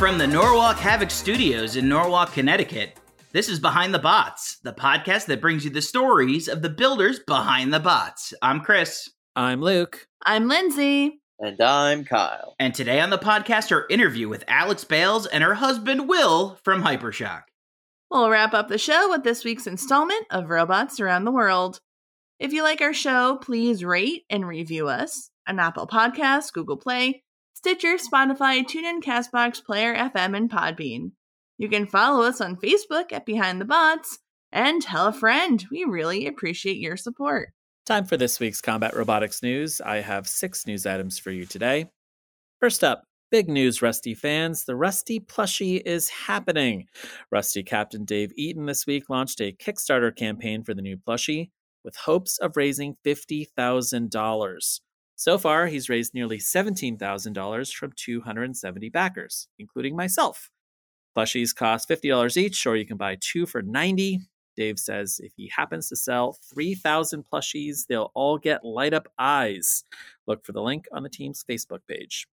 From the Norwalk Havoc Studios in Norwalk, Connecticut, this is Behind the Bots, the podcast that brings you the stories of the builders behind the bots. I'm Chris, I'm Luke. I'm Lindsay. And I'm Kyle. and today on the podcast, our interview with Alex Bales and her husband Will from Hypershock. We'll wrap up the show with this week's installment of Robots Around the World. If you like our show, please rate and review us on Apple Podcasts, Google Play, Stitcher, Spotify, TuneIn, Castbox, Player FM, and Podbean. You can follow us on Facebook at Behind the Bots and tell a friend. We really appreciate your support. Time for this week's combat robotics news. I have six news items for you today. First up, big news, Rusty fans. The Rusty plushie is happening. Rusty Captain Dave Eaton this week launched a Kickstarter campaign for the new plushie with hopes of raising $50,000. So far, he's raised nearly $17,000 from 270 backers, including myself. Plushies cost $50 each, or you can buy two for 90 Dave says if he happens to sell 3,000 plushies, they'll all get light up eyes. Look for the link on the team's Facebook page.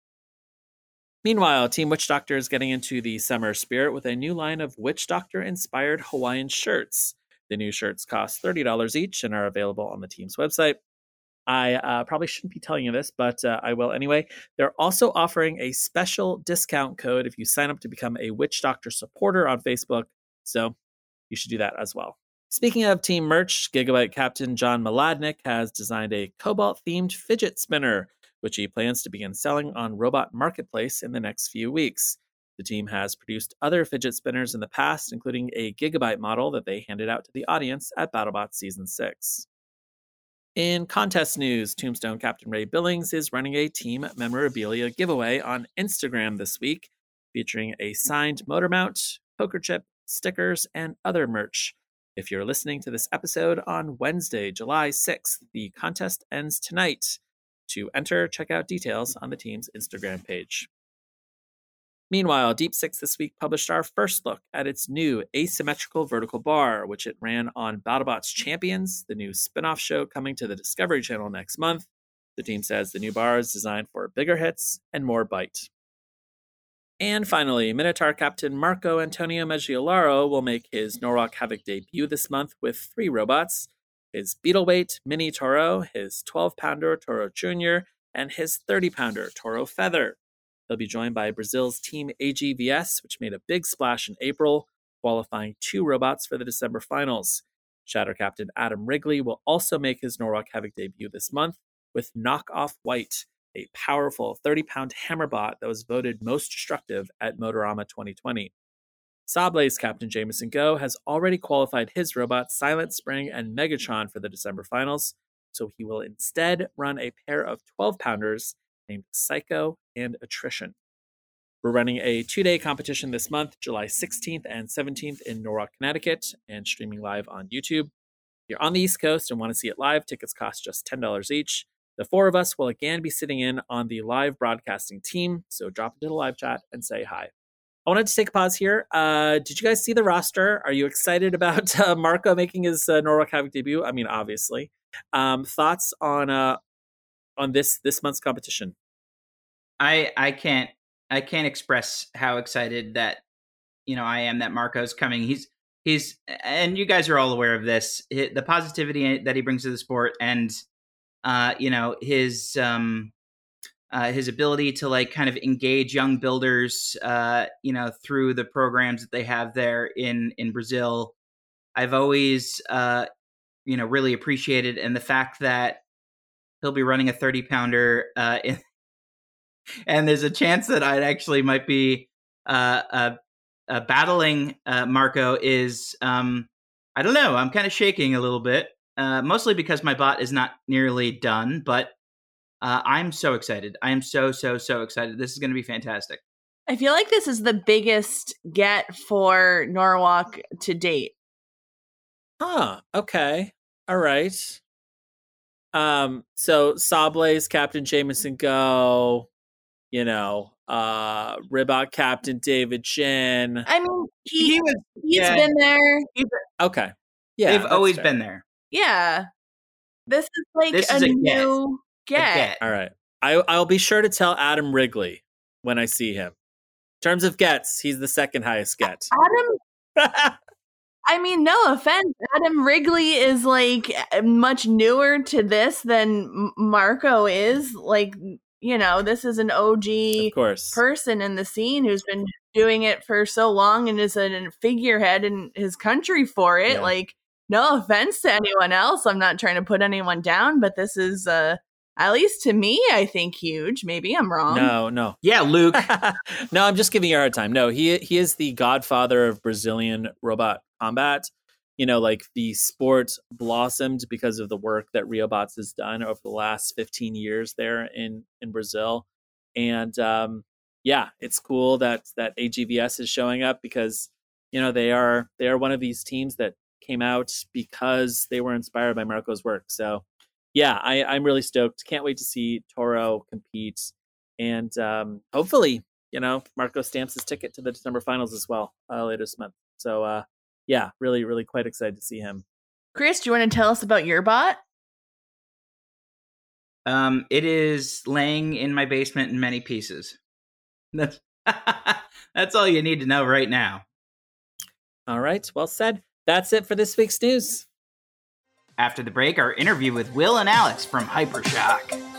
Meanwhile, Team Witch Doctor is getting into the summer spirit with a new line of Witch Doctor inspired Hawaiian shirts. The new shirts cost $30 each and are available on the team's website. I uh, probably shouldn't be telling you this, but uh, I will anyway. They're also offering a special discount code if you sign up to become a Witch Doctor supporter on Facebook. So you should do that as well. Speaking of team merch, Gigabyte Captain John Maladnik has designed a Cobalt themed fidget spinner, which he plans to begin selling on Robot Marketplace in the next few weeks. The team has produced other fidget spinners in the past, including a Gigabyte model that they handed out to the audience at BattleBots Season 6. In contest news, Tombstone Captain Ray Billings is running a team memorabilia giveaway on Instagram this week, featuring a signed motor mount, poker chip, stickers, and other merch. If you're listening to this episode on Wednesday, July 6th, the contest ends tonight. To enter, check out details on the team's Instagram page. Meanwhile, Deep Six this week published our first look at its new asymmetrical vertical bar, which it ran on BattleBots Champions, the new spin off show coming to the Discovery Channel next month. The team says the new bar is designed for bigger hits and more bite. And finally, Minotaur Captain Marco Antonio Meggiolaro will make his Norwalk Havoc debut this month with three robots his Beetleweight Mini Toro, his 12 pounder Toro Jr., and his 30 pounder Toro Feather. He'll be joined by Brazil's Team AGVS, which made a big splash in April, qualifying two robots for the December finals. Shatter Captain Adam Wrigley will also make his Norwalk Havoc debut this month with Knockoff White, a powerful 30 pound hammerbot that was voted most destructive at Motorama 2020. Sawblaze Captain Jamison Go has already qualified his robots Silent Spring and Megatron for the December finals, so he will instead run a pair of 12 pounders named Psycho and Attrition. We're running a two day competition this month, July 16th and 17th in Norwalk, Connecticut, and streaming live on YouTube. If you're on the East Coast and want to see it live, tickets cost just $10 each. The four of us will again be sitting in on the live broadcasting team, so drop into the live chat and say hi. I wanted to take a pause here. Uh, did you guys see the roster? Are you excited about uh, Marco making his uh, Norwalk Havoc debut? I mean, obviously. Um, thoughts on uh, on this this month's competition? I I can't I can't express how excited that you know I am that Marco's coming. He's he's and you guys are all aware of this. The positivity that he brings to the sport, and uh, you know his um, uh, his ability to like kind of engage young builders, uh, you know, through the programs that they have there in in Brazil. I've always uh, you know really appreciated, and the fact that he'll be running a thirty pounder, uh, in, and there's a chance that I actually might be uh, uh, uh battling uh, Marco is um, I don't know. I'm kind of shaking a little bit, uh, mostly because my bot is not nearly done, but uh, I'm so excited. I am so so so excited. This is going to be fantastic. I feel like this is the biggest get for Norwalk to date. Huh. Okay. All right. Um, so Sawblaze, Captain Jamison Go, you know, uh Ribbot Captain David Chin. I mean, he, He was he's yeah. been there. Okay. Yeah. They've always fair. been there. Yeah. This is like This a, is a get. new get. get. All right. I I'll be sure to tell Adam Wrigley when I see him. In terms of gets, he's the second highest get. Adam, I mean, no offense. Adam Wrigley is like much newer to this than Marco is. Like, you know, this is an OG of course. person in the scene who's been doing it for so long and is a figurehead in his country for it. Yeah. Like, no offense to anyone else. I'm not trying to put anyone down, but this is uh at least to me, I think huge. Maybe I'm wrong. no, no. Yeah, Luke. no, I'm just giving you a hard time. No, he he is the godfather of Brazilian robot combat. You know, like the sport blossomed because of the work that RioBots has done over the last 15 years there in in Brazil. And um, yeah, it's cool that that AGVS is showing up because you know they are they are one of these teams that came out because they were inspired by Marco's work. So yeah, I, I'm really stoked. Can't wait to see Toro compete and um, hopefully, you know, Marco stamps his ticket to the December finals as well uh, later this month. So, uh, yeah, really, really quite excited to see him. Chris, do you want to tell us about your bot? Um, it is laying in my basement in many pieces. That's that's all you need to know right now. All right, well said. That's it for this week's news. After the break, our interview with Will and Alex from Hypershock.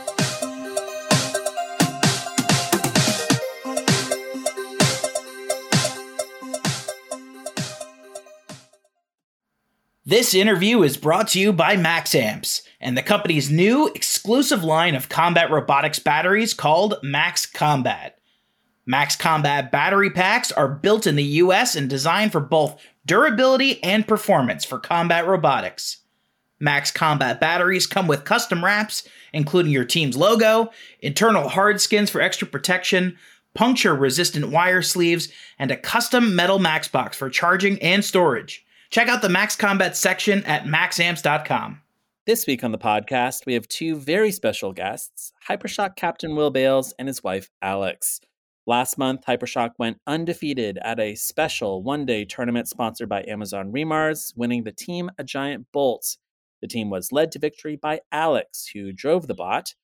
This interview is brought to you by Max Amps and the company's new exclusive line of combat robotics batteries called Max Combat. Max Combat battery packs are built in the US and designed for both durability and performance for combat robotics. Max Combat batteries come with custom wraps, including your team's logo, internal hard skins for extra protection, puncture resistant wire sleeves, and a custom metal Max box for charging and storage. Check out the Max Combat section at maxamps.com. This week on the podcast, we have two very special guests Hypershock Captain Will Bales and his wife, Alex. Last month, Hypershock went undefeated at a special one day tournament sponsored by Amazon Remars, winning the team a giant bolt. The team was led to victory by Alex, who drove the bot.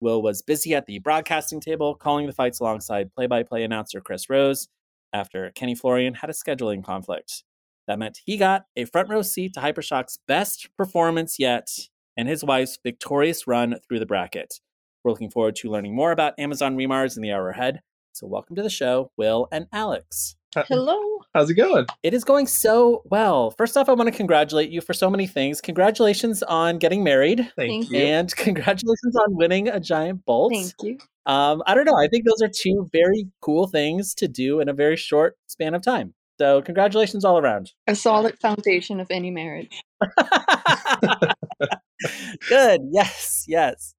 Will was busy at the broadcasting table, calling the fights alongside play by play announcer Chris Rose after Kenny Florian had a scheduling conflict. That meant he got a front row seat to Hypershock's best performance yet and his wife's victorious run through the bracket. We're looking forward to learning more about Amazon Remars in the hour ahead. So, welcome to the show, Will and Alex. Hello. How's it going? It is going so well. First off, I want to congratulate you for so many things. Congratulations on getting married, Thank, Thank you. and congratulations on winning a giant bolt. Thank you. Um, I don't know. I think those are two very cool things to do in a very short span of time. So, congratulations all around. A solid foundation of any marriage. Good. Yes. Yes.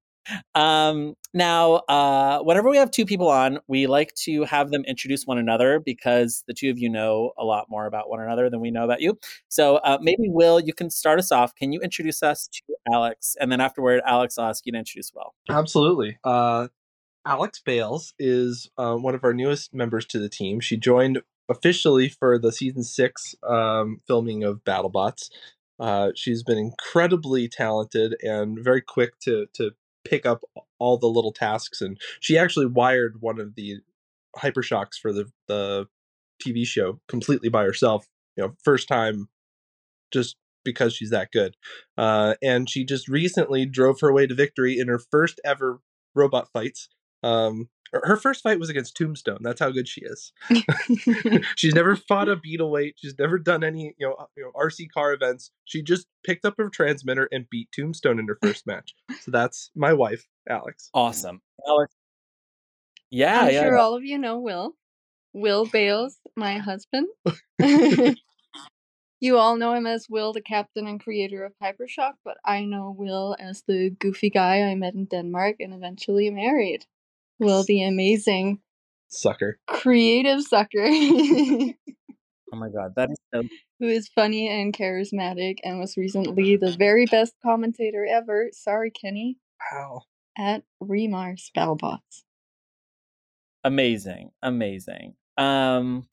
Um, now, uh, whenever we have two people on, we like to have them introduce one another because the two of you know a lot more about one another than we know about you. So uh, maybe Will, you can start us off. Can you introduce us to Alex, and then afterward, Alex, I'll ask you to introduce Will. Absolutely. Uh, Alex Bales is uh, one of our newest members to the team. She joined officially for the season six um, filming of BattleBots. Uh, she's been incredibly talented and very quick to to pick up all the little tasks. And she actually wired one of the hypershocks for the the TV show completely by herself. You know, first time, just because she's that good. Uh, and she just recently drove her way to victory in her first ever robot fights. Um, her her first fight was against Tombstone. That's how good she is. She's never fought a beetle weight. She's never done any, you know, you know, RC car events. She just picked up her transmitter and beat Tombstone in her first match. So that's my wife, Alex. Awesome. Alex. Yeah, I'm yeah. sure all of you know Will. Will Bales, my husband. you all know him as Will, the captain and creator of Hypershock, but I know Will as the goofy guy I met in Denmark and eventually married. Will, the amazing Sucker. creative sucker Oh my god, that is so is funny and charismatic and was recently the very best commentator ever. Sorry, Kenny. Wow. At Remars Battlebots. amazing amazing um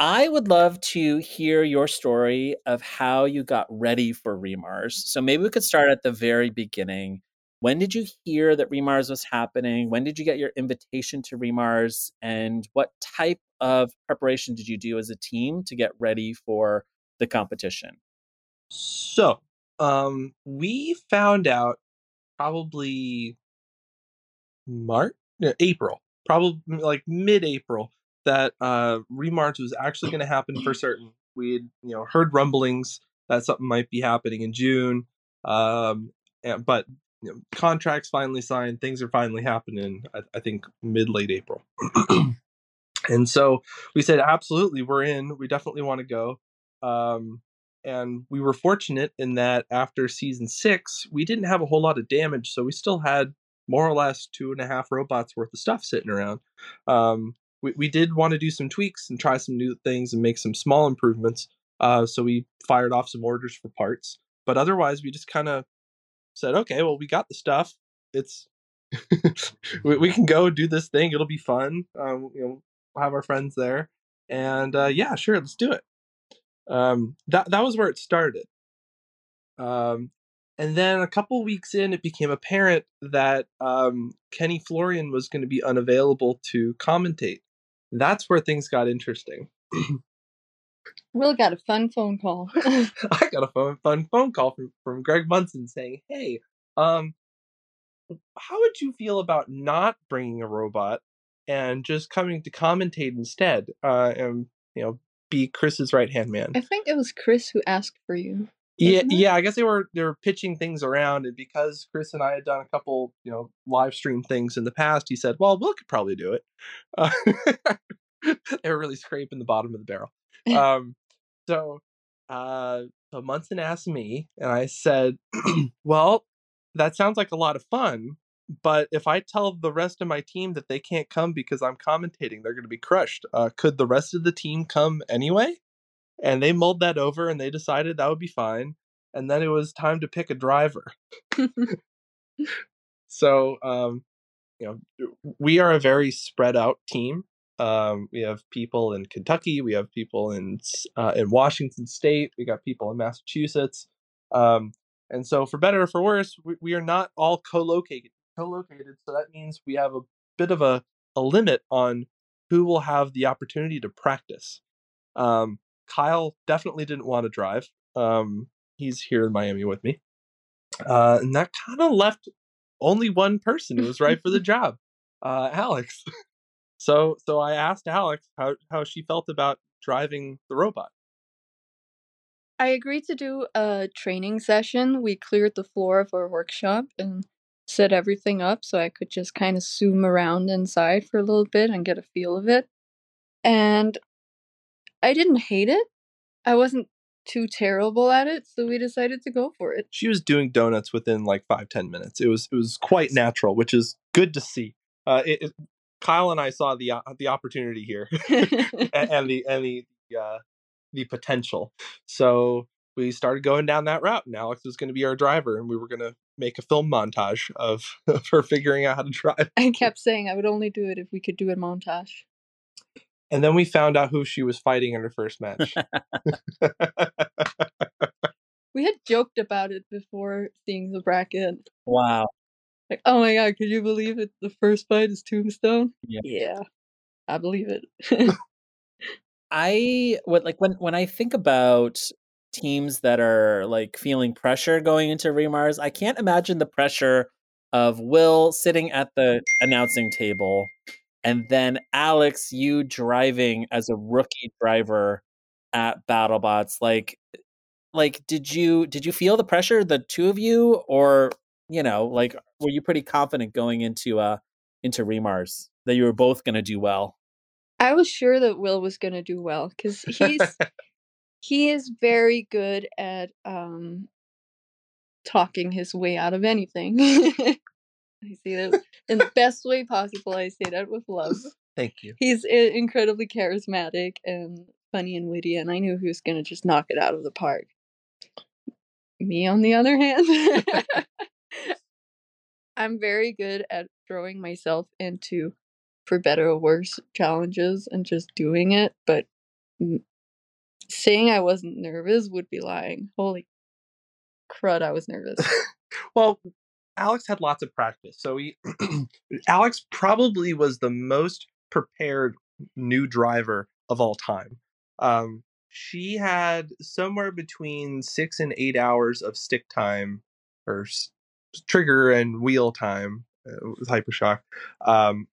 i would love to hear your story of how you got ready for remars so maybe we could start at the very beginning when did you hear that remars was happening? When did you get your invitation to remars? And what type of preparation did you do as a team to get ready for the competition? So, um, we found out probably March, no, April, probably like mid-April that uh Remars was actually going to happen for certain. We had, you know, heard rumblings that something might be happening in June, um, and, but you know, contracts finally signed, things are finally happening. I, I think mid late April, and so we said, absolutely, we're in. We definitely want to go. Um, and we were fortunate in that after season six, we didn't have a whole lot of damage, so we still had more or less two and a half robots worth of stuff sitting around. Um, we, we did want to do some tweaks and try some new things and make some small improvements. Uh, so we fired off some orders for parts, but otherwise we just kind of said, okay, well we got the stuff. It's we, we can go do this thing. It'll be fun. Um, you know, we'll have our friends there, and uh, yeah, sure, let's do it um, that that was where it started. Um, and then a couple weeks in, it became apparent that um, Kenny Florian was going to be unavailable to commentate. That's where things got interesting. Will got a fun phone call. I got a phone, fun phone call from, from Greg Munson saying, "Hey, um, how would you feel about not bringing a robot and just coming to commentate instead? Uh, and you know, be Chris's right hand man." I think it was Chris who asked for you. Yeah, it? yeah. I guess they were they were pitching things around, and because Chris and I had done a couple, you know, live stream things in the past, he said, "Well, Will could probably do it." Uh, they were really scraping the bottom of the barrel. Um, so, uh, so Munson asked me, and I said, "Well, that sounds like a lot of fun." But if I tell the rest of my team that they can't come because I'm commentating, they're going to be crushed. Uh, could the rest of the team come anyway? and they mulled that over and they decided that would be fine and then it was time to pick a driver so um you know we are a very spread out team um we have people in kentucky we have people in uh, in washington state we got people in massachusetts um and so for better or for worse we, we are not all co-located co-located so that means we have a bit of a, a limit on who will have the opportunity to practice um Kyle definitely didn't want to drive. Um, he's here in Miami with me. Uh, and that kind of left only one person who was right for the job, uh, Alex. So, so I asked Alex how, how she felt about driving the robot. I agreed to do a training session. We cleared the floor of our workshop and set everything up so I could just kind of zoom around inside for a little bit and get a feel of it. And I didn't hate it. I wasn't too terrible at it, so we decided to go for it. She was doing donuts within like five ten minutes. It was it was quite natural, which is good to see. Uh, it, it, Kyle and I saw the uh, the opportunity here, and, and the and the uh, the potential. So we started going down that route, and Alex was going to be our driver, and we were going to make a film montage of, of her figuring out how to drive. I kept saying I would only do it if we could do a montage. And then we found out who she was fighting in her first match. We had joked about it before seeing the bracket. wow Like, oh my god, could you believe it? The first fight is Tombstone? Yeah. Yeah. I believe it. I would like when when I think about teams that are like feeling pressure going into Remars, I can't imagine the pressure of Will sitting at the announcing table and then Alex, you driving as a rookie driver at BattleBots. Like, like did you did you feel the pressure, the two of you, or you know, like were you pretty confident going into uh into Remars that you were both going to do well? I was sure that Will was gonna do well because he's he is very good at um talking his way out of anything. I say that in the best way possible. I say that with love. Thank you. He's incredibly charismatic and funny and witty, and I knew he was gonna just knock it out of the park. Me, on the other hand, I'm very good at throwing myself into, for better or worse, challenges and just doing it. But saying I wasn't nervous would be lying. Holy crud, I was nervous. Well, Alex had lots of practice. So he Alex probably was the most prepared new driver of all time. Um, she had somewhere between six and eight hours of stick time or trigger and wheel time uh, with Hypershock. Um,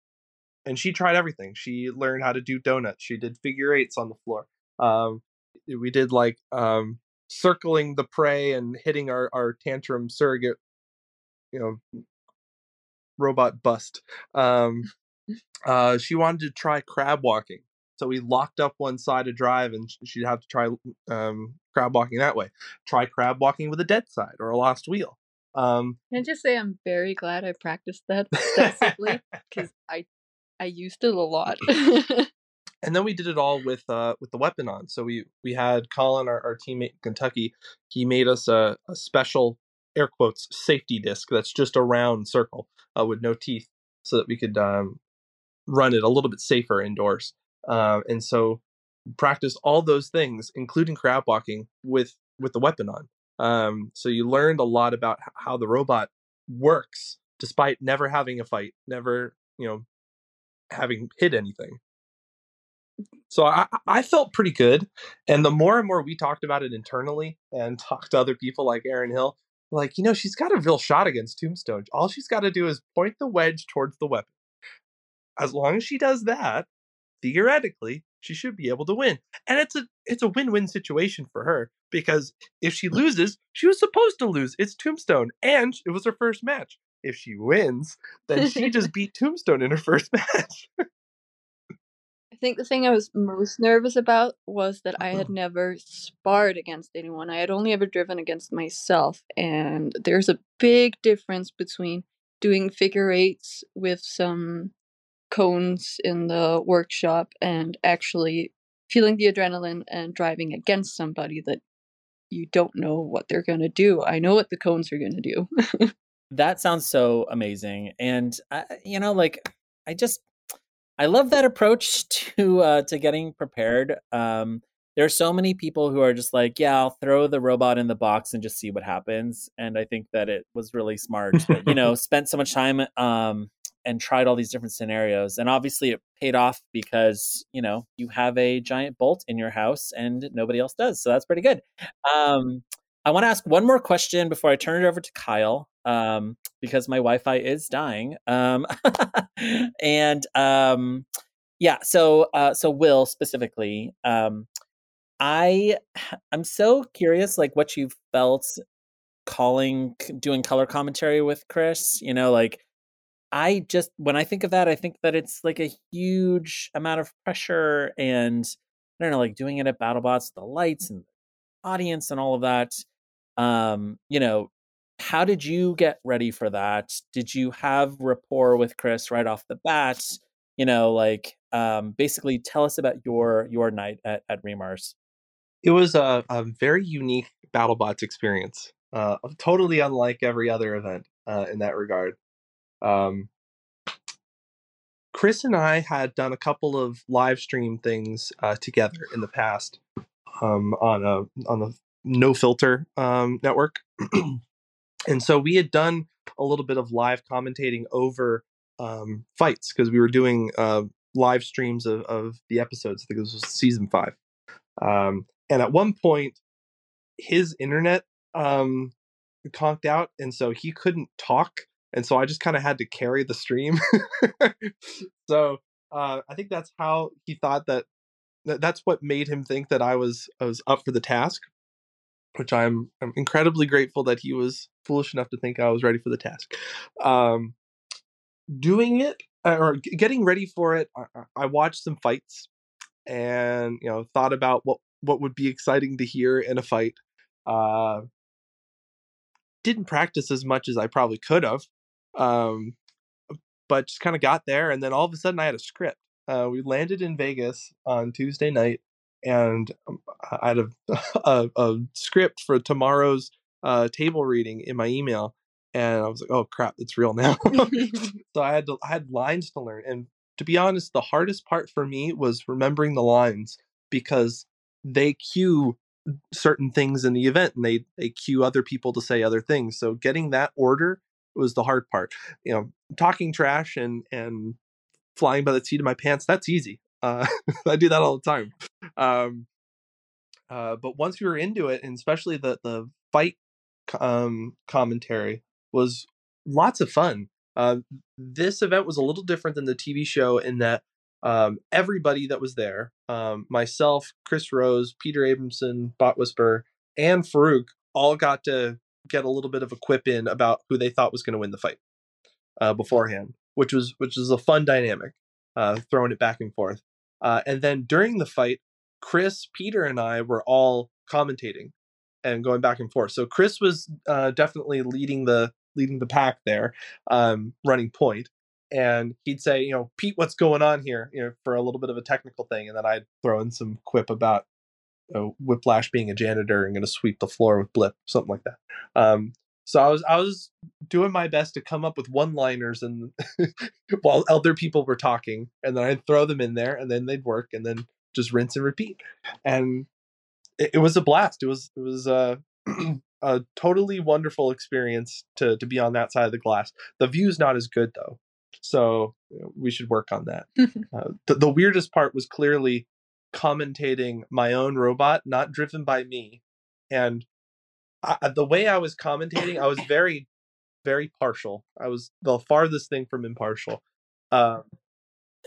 and she tried everything. She learned how to do donuts. She did figure eights on the floor. Um, we did like um, circling the prey and hitting our, our tantrum surrogate you know robot bust um uh she wanted to try crab walking so we locked up one side of drive and she'd have to try um crab walking that way try crab walking with a dead side or a lost wheel um Can I just say I'm very glad I practiced that extensively? Because I I used it a lot. and then we did it all with uh with the weapon on. So we we had colin our, our teammate in kentucky he made us a, a special air quotes safety disc that's just a round circle uh, with no teeth so that we could um run it a little bit safer indoors. Uh, and so practice all those things including crab walking with with the weapon on um so you learned a lot about how the robot works despite never having a fight never you know having hit anything so I, I- felt pretty good. And the more and more we talked about it internally and talked to other people like Aaron Hill, like, you know, she's got a real shot against Tombstone. All she's got to do is point the wedge towards the weapon. As long as she does that, theoretically, she should be able to win. And it's a it's a win-win situation for her because if she loses, she was supposed to lose. It's Tombstone and it was her first match. If she wins, then she just beat Tombstone in her first match. I think the thing I was most nervous about was that I had uh-huh. never sparred against anyone. I had only ever driven against myself, and there's a big difference between doing figure eights with some cones in the workshop and actually feeling the adrenaline and driving against somebody that you don't know what they're going to do. I know what the cones are going to do. That sounds so amazing. And I, you know, like I just I love that approach to uh to getting prepared. Um there are so many people who are just like, yeah, I'll throw the robot in the box and just see what happens. And I think that it was really smart that, you know, spent so much time um and tried all these different scenarios. And obviously it paid off because, you know, you have a giant bolt in your house and nobody else does. So that's pretty good. Um I want to ask one more question before I turn it over to Kyle, um, because my Wi-Fi is dying. Um, and um, yeah, so uh, so Will specifically, um, I I'm so curious, like what you felt calling doing color commentary with Chris. You know, like I just when I think of that, I think that it's like a huge amount of pressure, and I don't know, like doing it at BattleBots, the lights and audience and all of that um you know how did you get ready for that? Did you have rapport with chris right off the bat? You know like um basically tell us about your your night at, at remars. It was a, a very unique BattleBots experience, uh, totally unlike every other event uh, in that regard. Um, Chris and I had done a couple of live stream things uh, together in the past um, on a on the No Filter um, network, and so we had done a little bit of live commentating over um, fights because we were doing uh, live streams of, of the episodes. I think this was season five. Um, and at one point, his internet um, conked out, and so he couldn't talk. And so I just kind of had to carry the stream. so Uh, I think that's how he thought that, that. That's what made him think that I was I was up for the task, which I'm I'm incredibly grateful that he was foolish enough to think I was ready for the task. Um, doing it uh, or getting ready for it, I, I- watched some fights, and you know thought about what what would be exciting to hear in a fight. Uh, didn't practice as much as I probably could have, um, but just kind of got there, and then all of a sudden I had a script. Uh, we landed in Vegas on Tuesday night, and um, I had a, a, a script for tomorrow's uh, table reading in my email, and I was like, "Oh crap, it's real now." so I had to, I had lines to learn, and to be honest, the hardest part for me was remembering the lines because they cue certain things in the event and they they cue other people to say other things so getting that order was the hard part. You know talking trash and and flying by the seat of my pants that's easy uh i do that all the time um uh but once we were into it and especially the the fight um commentary was lots of fun uh this event was a little different than the tv show in that um, everybody that was there, um, myself, Chris Rose, Peter Abramson, Bot Whisper, and Faruq all got to get a little bit of a quip in about who they thought was going to win the fight uh, beforehand, which was which was a fun dynamic, uh, throwing it back and forth. Uh, and then during the fight, Chris, Peter, and I were all commentating and going back and forth. So Chris was uh, definitely leading the leading the pack there, um, running point and he'd say, you know, Pete, what's going on here? You know, for a little bit of a technical thing, and then I'd throw in some quip about Whiplash being a janitor and going to sweep the floor with Blip, something like that. Um, so I was I was doing my best to come up with one-liners, and while other people were talking, and then I'd throw them in there, and then they'd work, and then just rinse and repeat. And it, it was a blast. It was it was uh, a totally wonderful experience to to be on that side of the glass. The view's not as good though so we should work on that. uh, the, the weirdest part was clearly commentating my own robot, not driven by me, and I, the way I was commentating, I was very, very partial. I was the farthest thing from impartial. Uh,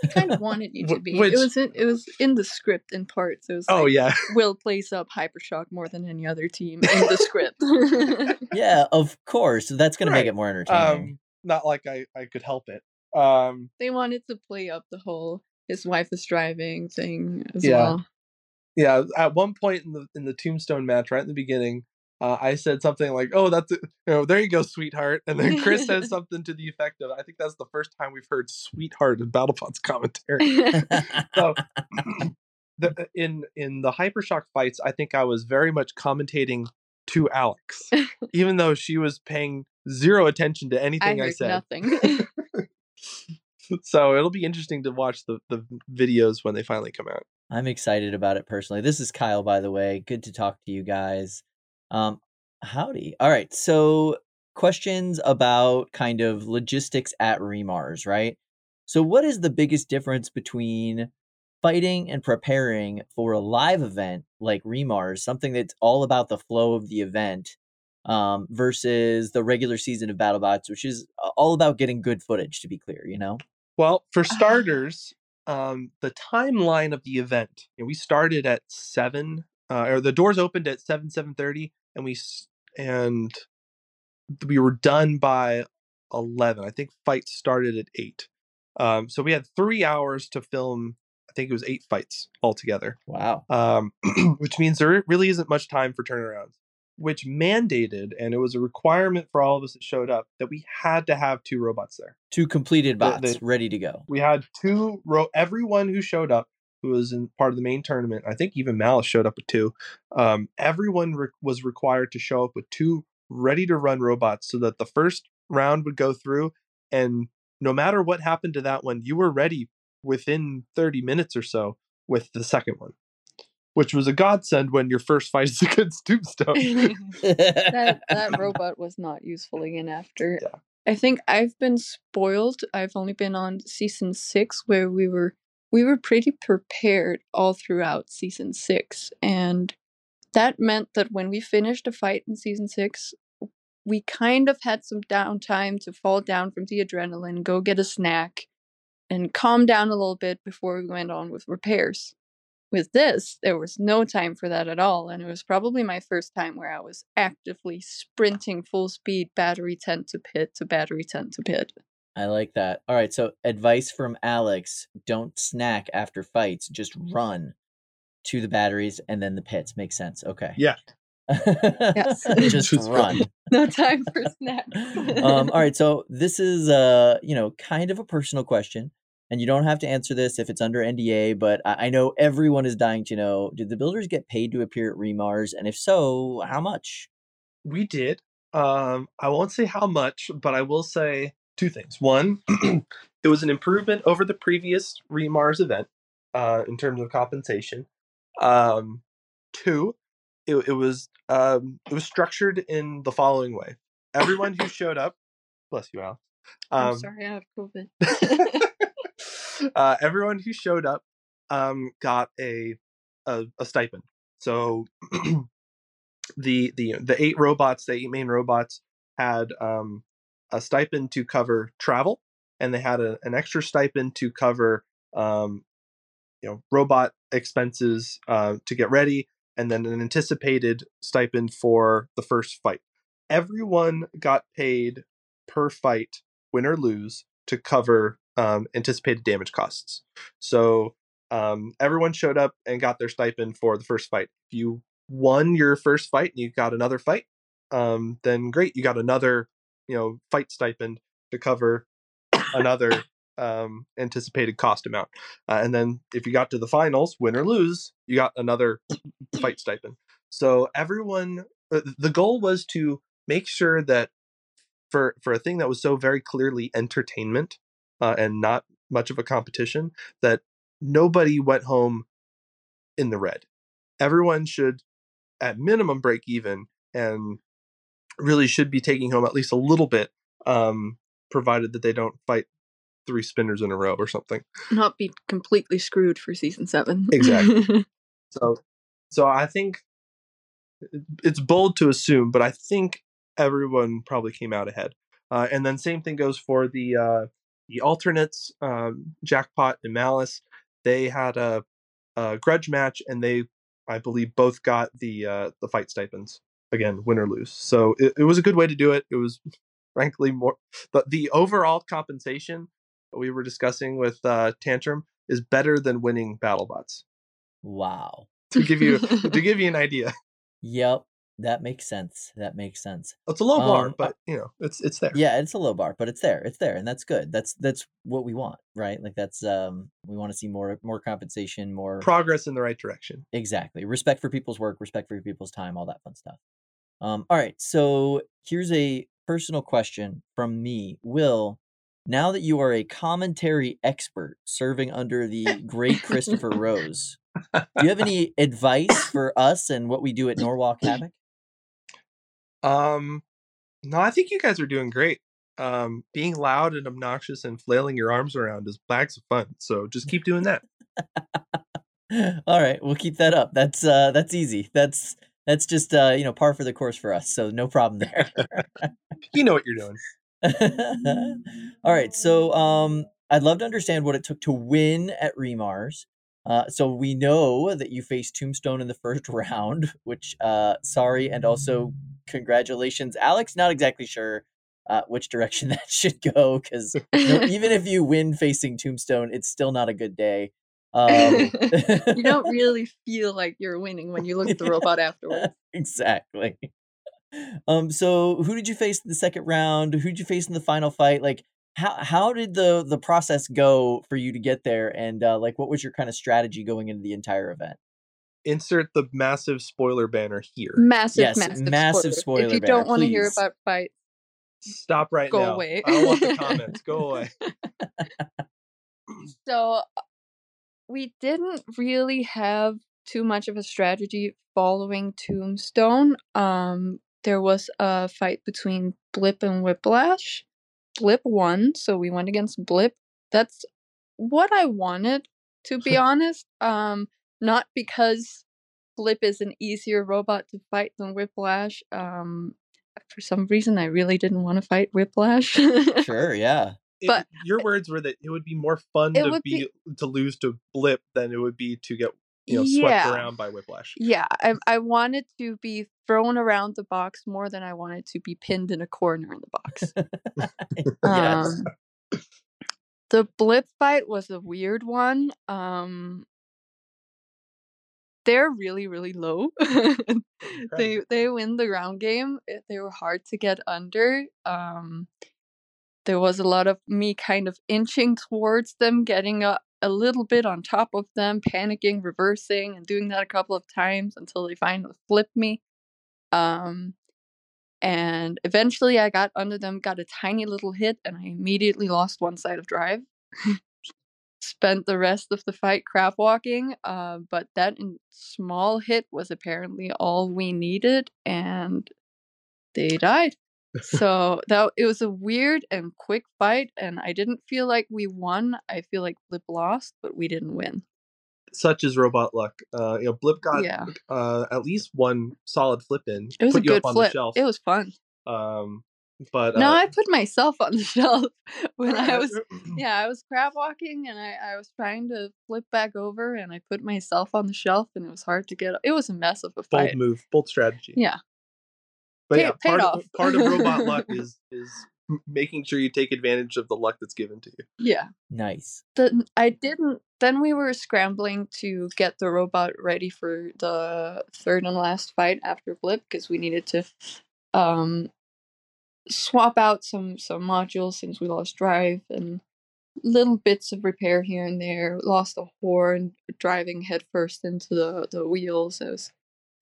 I kind of wanted you to be. which- It was in, it was in the script in parts. It was oh like, yeah, Will plays up Hypershock more than any other team in the script. Yeah, of course. That's going to make it more entertaining. um, not like I I could help it. Um, they wanted to play up the whole his wife is driving thing as Yeah. well. yeah at one point in the in the tombstone match right in the beginning uh, i said something like oh that's it. you know there you go sweetheart and then chris says something to the effect of i think that's the first time we've heard sweetheart in battlebot's commentary so the, in in the hypershock fights i think i was very much commentating to alex even though she was paying zero attention to anything i, heard said nothing. so it'll be interesting to watch the the videos when they finally come out I'm excited about it personally. This is Kyle, by the way. Good to talk to you guys. Um, howdy. All right. So, questions about kind of logistics at Remars, right? So, what is the biggest difference between fighting and preparing for a live event like Remars, something that's all about the flow of the event, um, versus the regular season of BattleBots, which is all about getting good footage, to be clear, you know? Well, for Ah. starters, um, the timeline of the event. You know, we started at seven, uh, or the doors opened at seven seven thirty, and we and we were done by eleven. I think fights started at eight. Um, so we had three hours to film. I think it was eight fights altogether, Wow. um, which means there really isn't much time for turnarounds. Which mandated, and it was a requirement for all of us that showed up, that we had to have two robots there Two completed bots ready to go. we had two ro- everyone who showed up who was in part of the main tournament i think even malice showed up with two um, everyone re- was required to show up with two ready to run robots so that the first round would go through and no matter what happened to that one you were ready within 30 minutes or so with the second one which was a godsend when your first fight is against tombstone that that robot was not useful again after. Yeah. I think I've been spoiled. I've only been on season six where we were we were pretty prepared all throughout season six. And that meant that when we finished a fight in season six, we kind of had some downtime to fall down from the adrenaline, go get a snack, and calm down a little bit before we went on with repairs. With this, there was no time for that at all, and it was probably my first time where I was actively sprinting full speed, battery tent to pit to battery tent to pit. I like that. All right, so advice from Alex: don't snack after fights. Just run to the batteries and then the pits. Makes sense. Okay. Yeah. Yes. Just Just run. No time for snacks. um, all right, so this is uh, you know, kind of a personal question, and you don't have to answer this if it's under NDA, but I, I know everyone is dying to know: Did the builders get paid to appear at Remars, and if so, how much? We did. Um, I won't say how much, but I will say two things. One, it was an improvement over the previous Remars event uh, in terms of compensation. Um, two, it, it was um, it was structured in the following way: everyone who showed up, bless you, Al. I'm Um, sorry, I have COVID. uh, everyone who showed up um, got a, a a stipend. So the the the eight robots, the eight main robots, had um, a stipend to cover travel, and they had a, an extra stipend to cover um, you know robot expenses uh, to get ready, and then an anticipated stipend for the first fight. Everyone got paid per fight, win or lose, to cover um, anticipated damage costs. So um, everyone showed up and got their stipend for the first fight. If you won your first fight and you got another fight, um, then great, you got another you know fight stipend to cover another um, anticipated cost amount. Uh, and then if you got to the finals, win or lose, you got another fight stipend. So everyone, uh, the goal was to make sure that for for a thing that was so very clearly entertainment uh, and not much of a competition, that nobody went home in the red. Everyone should, at minimum, break even and really should be taking home at least a little bit, um, provided that they don't fight three spinners in a row or something. Not be completely screwed for season seven. Exactly. So, so I think it's bold to assume, but I think everyone probably came out ahead. Uh, and then same thing goes for the uh, the alternates, um, Jackpot and Malice. They had a, a grudge match, and they, I believe, both got the uh, the fight stipends again, win or lose. So it, it was a good way to do it. It was frankly more the the overall compensation that we were discussing with uh, Tantrum is better than winning BattleBots Wow. to give you to give you an idea. Yep, that makes sense. That makes sense. It's a low bar, Um, but you know, it's it's there. Yeah, it's a low bar, but it's there. It's there, and that's good. That's that's what we want, right? Like that's um we want to see more more compensation, more Progress in the right direction. exactly respect for people's work, respect for people's time, all that fun stuff. Um, all right, so here's a personal question from me, Will. Now that you are a commentary expert serving under the great Christopher Rose, do you have any advice for us and what we do at Norwalk Havoc? Um, no, I think you guys are doing great. Um, being loud and obnoxious and flailing your arms around is bags of fun. So just keep doing that. All right, we'll keep that up. That's uh that's easy. That's that's just uh you know par for the course for us. So no problem there. You know what you're doing. All right, so um I'd love to understand what it took to win at Remars. Uh, so we know that you faced Tombstone in the first round, which uh sorry and also congratulations, Alex. Not exactly sure uh, which direction that should go because even if you win facing Tombstone, it's still not a good day. Um, you don't really feel like you're winning when you look at the robot afterwards. exactly. Um. So, who did you face in the second round? Who did you face in the final fight? Like, how how did the the process go for you to get there? And uh, like, what was your kind of strategy going into the entire event? Insert the massive spoiler banner here. Massive, Yes, massive, massive spoiler. If you banner, don't want to hear about fights, Stop right Go now. away. I don't want the comments. Go away. so uh, we didn't really have too much of a strategy following Tombstone. Um, there was a fight between Blip and Whiplash. Blip won, so we went against Blip. That's what I wanted, to be honest. Um, not because Blip is an easier robot to fight than Whiplash. Um, for some reason, I really didn't want to fight Whiplash. Sure. Yeah. it- But- your words were that it would be more fun to be, be- to lose to Blip than it would be to get you know swept Yeah. around by Whiplash. Yeah, I I wanted to be thrown around the box more than I wanted to be pinned in a corner in the box. yes. Um, the blip fight was a weird one. Um, they're really really low. they they win the ground game. eh, They were hard to get under. Um, there was a lot of me kind of inching towards them, getting a, a little bit on top of them, panicking, reversing, and doing that a couple of times until they finally flipped me. Um, and eventually I got under them, got a tiny little hit, and I immediately lost one side of drive. Spent the rest of the fight crap walking, uh, but that small hit was apparently all we needed, and they died. So that it was a weird and quick fight, and I didn't feel like we won. I feel like Blip lost, but we didn't win. Such is robot luck. Uh, you know, Blip got yeah, uh, at least one solid flip in. it was put a you good up on flip. the shelf. It was fun. Um, but no, uh, I put myself on the shelf when I was yeah, I was crab walking and I, I was trying to flip back over and I put myself on the shelf and it was hard to get it was a mess of a fight. bold move, bold strategy. Yeah. But Pay- yeah, paid part of, off. part of robot luck is is making sure you take advantage of the luck that's given to you. Yeah. Nice. Then I didn't then we were scrambling to get the robot ready for the third and last fight after Blip because we needed to um swap out some some modules since we lost drive and little bits of repair here and there. Lost a horn driving headfirst into the the wheels. It was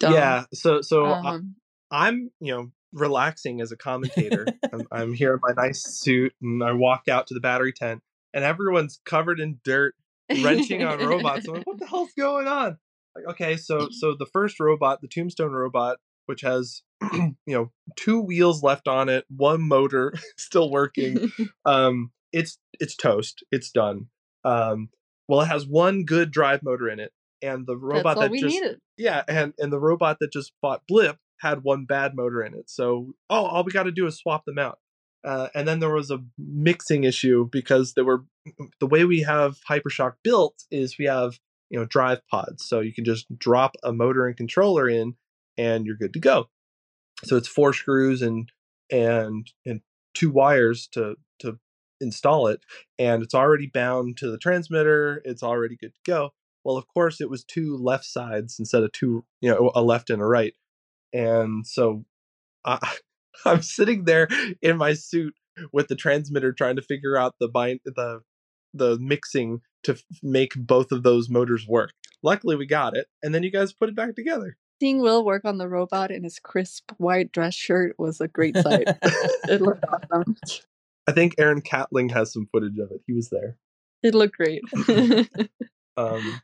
dumb. Yeah. So so Um, I'm you know relaxing as a commentator. I'm, I'm here in my nice suit, and I walk out to the battery tent, and everyone's covered in dirt, wrenching on robots. I'm like, what the hell's going on? Like, okay, so so the first robot, the Tombstone robot, which has you know two wheels left on it, one motor still working. um, it's it's toast. It's done. Um, well, it has one good drive motor in it, and the robot that we just needed. yeah, and and the robot that just fought Blip had one bad motor in it. So oh, all we got to do is swap them out. Uh, and then there was a mixing issue because there were the way we have Hypershock built is we have you know drive pods, so you can just drop a motor and controller in, and you're good to go. So it's four screws and and and two wires to to install it, and it's already bound to the transmitter. It's already good to go. Well, of course, it was two left sides instead of two, you know, a left and a right. And so I, I'm sitting there in my suit with the transmitter trying to figure out the bind the the mixing to f- make both of those motors work. Luckily, we got it, and then you guys put it back together. Seeing Will work on the robot in his crisp white dress shirt was a great sight. it looked awesome. I think Aaron Catling has some footage of it. He was there. It looked great. Um,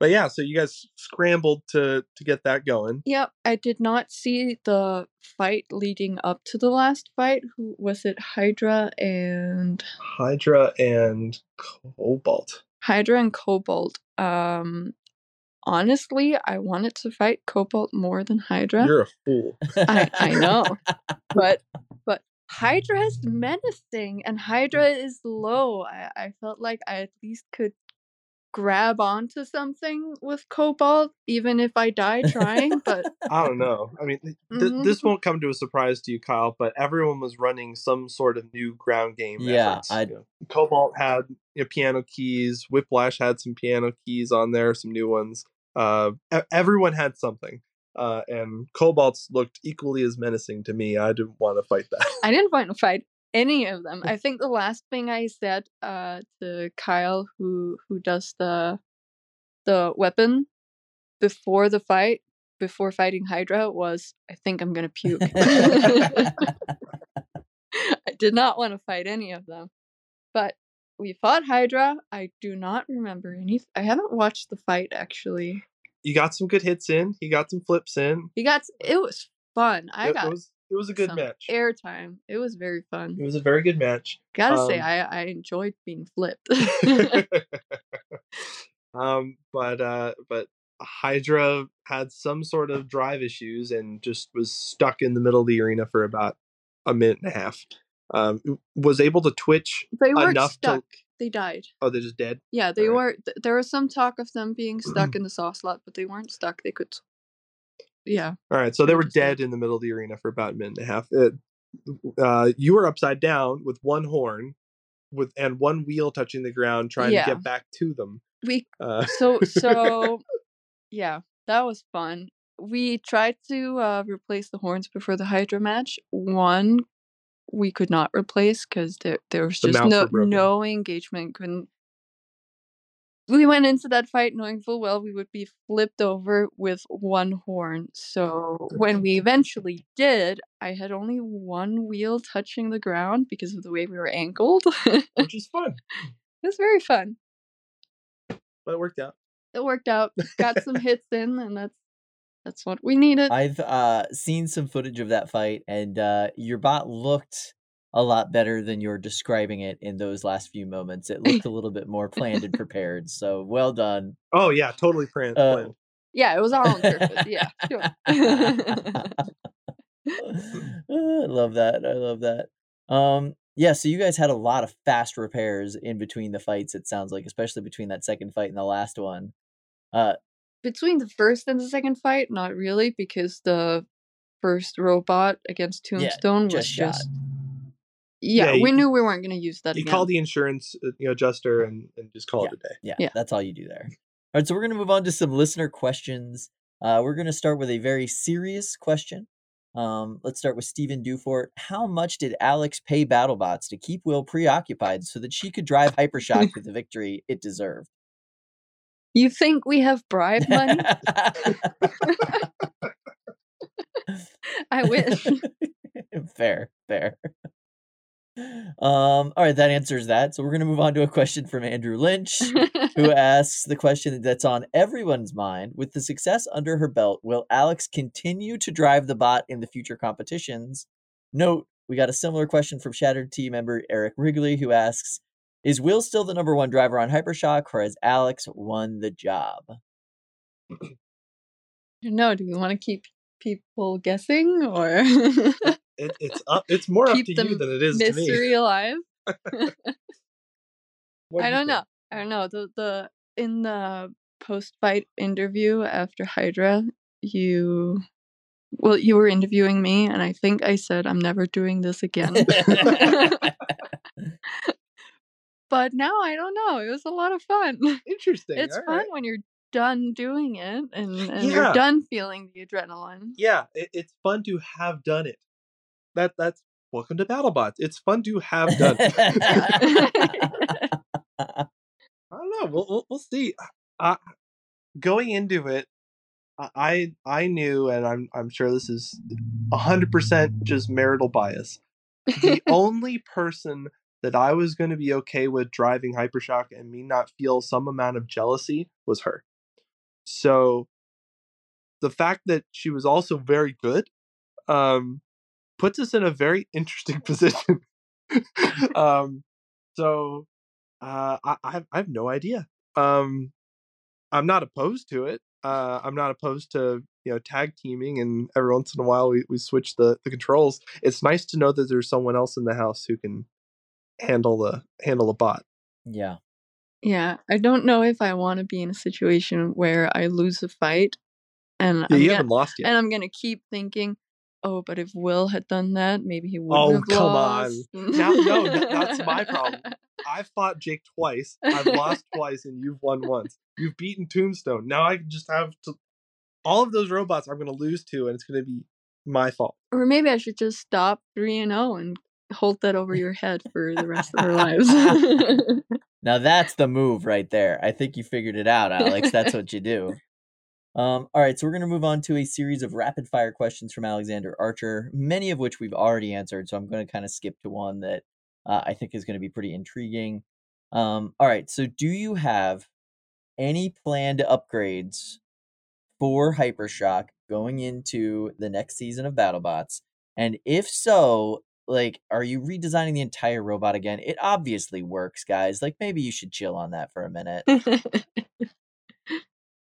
but yeah, so you guys scrambled to to get that going. Yep, I did not see the fight leading up to the last fight. Who was it? Hydra and Hydra and Cobalt. Hydra and Cobalt. Um, honestly, I wanted to fight Cobalt more than Hydra. You're a fool. I, I know, but but Hydra is menacing and Hydra is low. I, I felt like I at least could grab onto something with Cobalt, even if I die trying. But I don't know. I mean, th- Mhm. this won't come to a surprise to you, Kyle, but everyone was running some sort of new ground game. Yeah. I- You know, Cobalt had you know, piano keys. Whiplash had some piano keys on there, some new ones. Uh, e- everyone had something. Uh, and Cobalt's looked equally as menacing to me. I didn't want to fight that. I didn't want to fight any of them. I think the last thing I said uh, to Kyle, who who does the the weapon before the fight, before fighting Hydra, was I think I'm gonna puke. I did not want to fight any of them, but we fought Hydra. I do not remember any. I haven't watched the fight actually. you got some good hits in. He got some flips in. He got it was fun. I it, got was it was a good match. airtime. It was very fun. It was a very good match. Gotta say, Um, I I enjoyed being flipped. um, but uh, but Hydra had some sort of drive issues and just was stuck in the middle of the arena for about a minute and a half. um, was able to twitch They weren't enough stuck. to. They died. Oh, they're just dead. Yeah, they Alright. were. th- There was some talk of them being stuck in the saw slot, but they weren't stuck. They could. Yeah. All right, so they were dead. in the middle of the arena for about a minute and a half. It, uh, you were upside down with one horn, with and one wheel touching the ground, trying Yeah. to get back to them. We Uh, so so yeah that was fun we tried to uh, replace the horns before the hydra match one we could not replace because there, there was just no no engagement couldn't we went into that fight knowing full well we would be flipped over with one horn so when we eventually did i had only one wheel touching the ground because of the way we were angled which is fun, It was very fun but it worked out. it worked out. Got some hits in, and that's that's what we needed. I've uh, seen some footage of that fight, and uh, your bot looked a lot better than you're describing it in those last few moments. It looked a little bit more planned and prepared. So well done. Oh yeah, totally planned. Uh, planned. yeah, it was all on purpose. Yeah. I love that. I love that. Um, yeah, so you guys had a lot of fast repairs in between the fights, it sounds like, especially between that second fight and the last one. Uh, Between the first and the second fight, not really, because the first robot against Yeah, Tombstone was shot. just. Yeah, Yeah, we you- knew we weren't going to use that You again. call the insurance, uh, you know, adjuster and, and just call it a day. yeah, Yeah. that's all you do there. All right, so we're going to move on to some listener questions. Uh, we're going to start with a very serious question. Um, let's start with Stephen Dufort. How much did Alex pay BattleBots to keep Will preoccupied so that she could drive Hypershock to the victory it deserved? You think we have bribe money? I wish. fair, fair. Um, all right, that answers that. So we're going to move on to a question from Andrew Lynch, who asks the question that's on everyone's mind. With the success under her belt, will Alex continue to drive the bot in the future competitions? Note, we got a similar question from Shattered T member Eric Wrigley, who asks, is Will still the number one driver on Hypershock, or has Alex won the job? no, do we want to keep people guessing or It, it's up. It's more up to you than it is to me. mystery alive? Do I don't think? know. I don't know. The the in the post fight interview after Hydra, you well, you were interviewing me, and I think I said I'm never doing this again. but now I don't know. It was a lot of fun. Interesting. It's all fun right. when you're done doing it and, and Yeah. you're done feeling the adrenaline. Yeah, it, it's fun to have done it. That that's welcome to BattleBots. It's fun to have done. I don't know. We'll we'll, we'll see. Uh, going into it, I- I knew, and I'm I'm sure this is hundred percent just marital bias. The only person that I was going to be okay with driving Hypershock and me not feel some amount of jealousy was her. So the fact that she was also very good um, puts us in a very interesting position. um, so uh, I, I have no idea. Um, I'm not opposed to it. Uh, I'm not opposed to you know tag teaming, and every once in a while we, we switch the, the controls. It's nice to know that there's someone else in the house who can handle the handle the bot. yeah. Yeah, I don't know if I want to be in a situation where I lose a fight and Yeah, I'm you gonna, haven't lost yet. and I'm gonna keep thinking, oh, but if Will had done that, maybe he would Oh, have won. Oh, come on. Now- no, that- that's my problem. I've fought Jake twice. I've lost twice, and you've won once. You've beaten Tombstone. Now I just have to. All of those robots I'm going to lose to, and it's going to be my fault. Or maybe I should just stop three and zero and hold that over your head for the rest of our lives. Now that's the move right there. I think you figured it out, Alex. That's what you do. Um, all right, so we're going to move on to a series of rapid fire questions from Alexander Archer, many of which we've already answered. So I'm going to kind of skip to one that uh, I think is going to be pretty intriguing. Um, all right, so do you have any planned upgrades for Hypershock going into the next season of BattleBots? And if so, like, are you redesigning the entire robot again? It obviously works, guys. Like, maybe you should chill on that for a minute.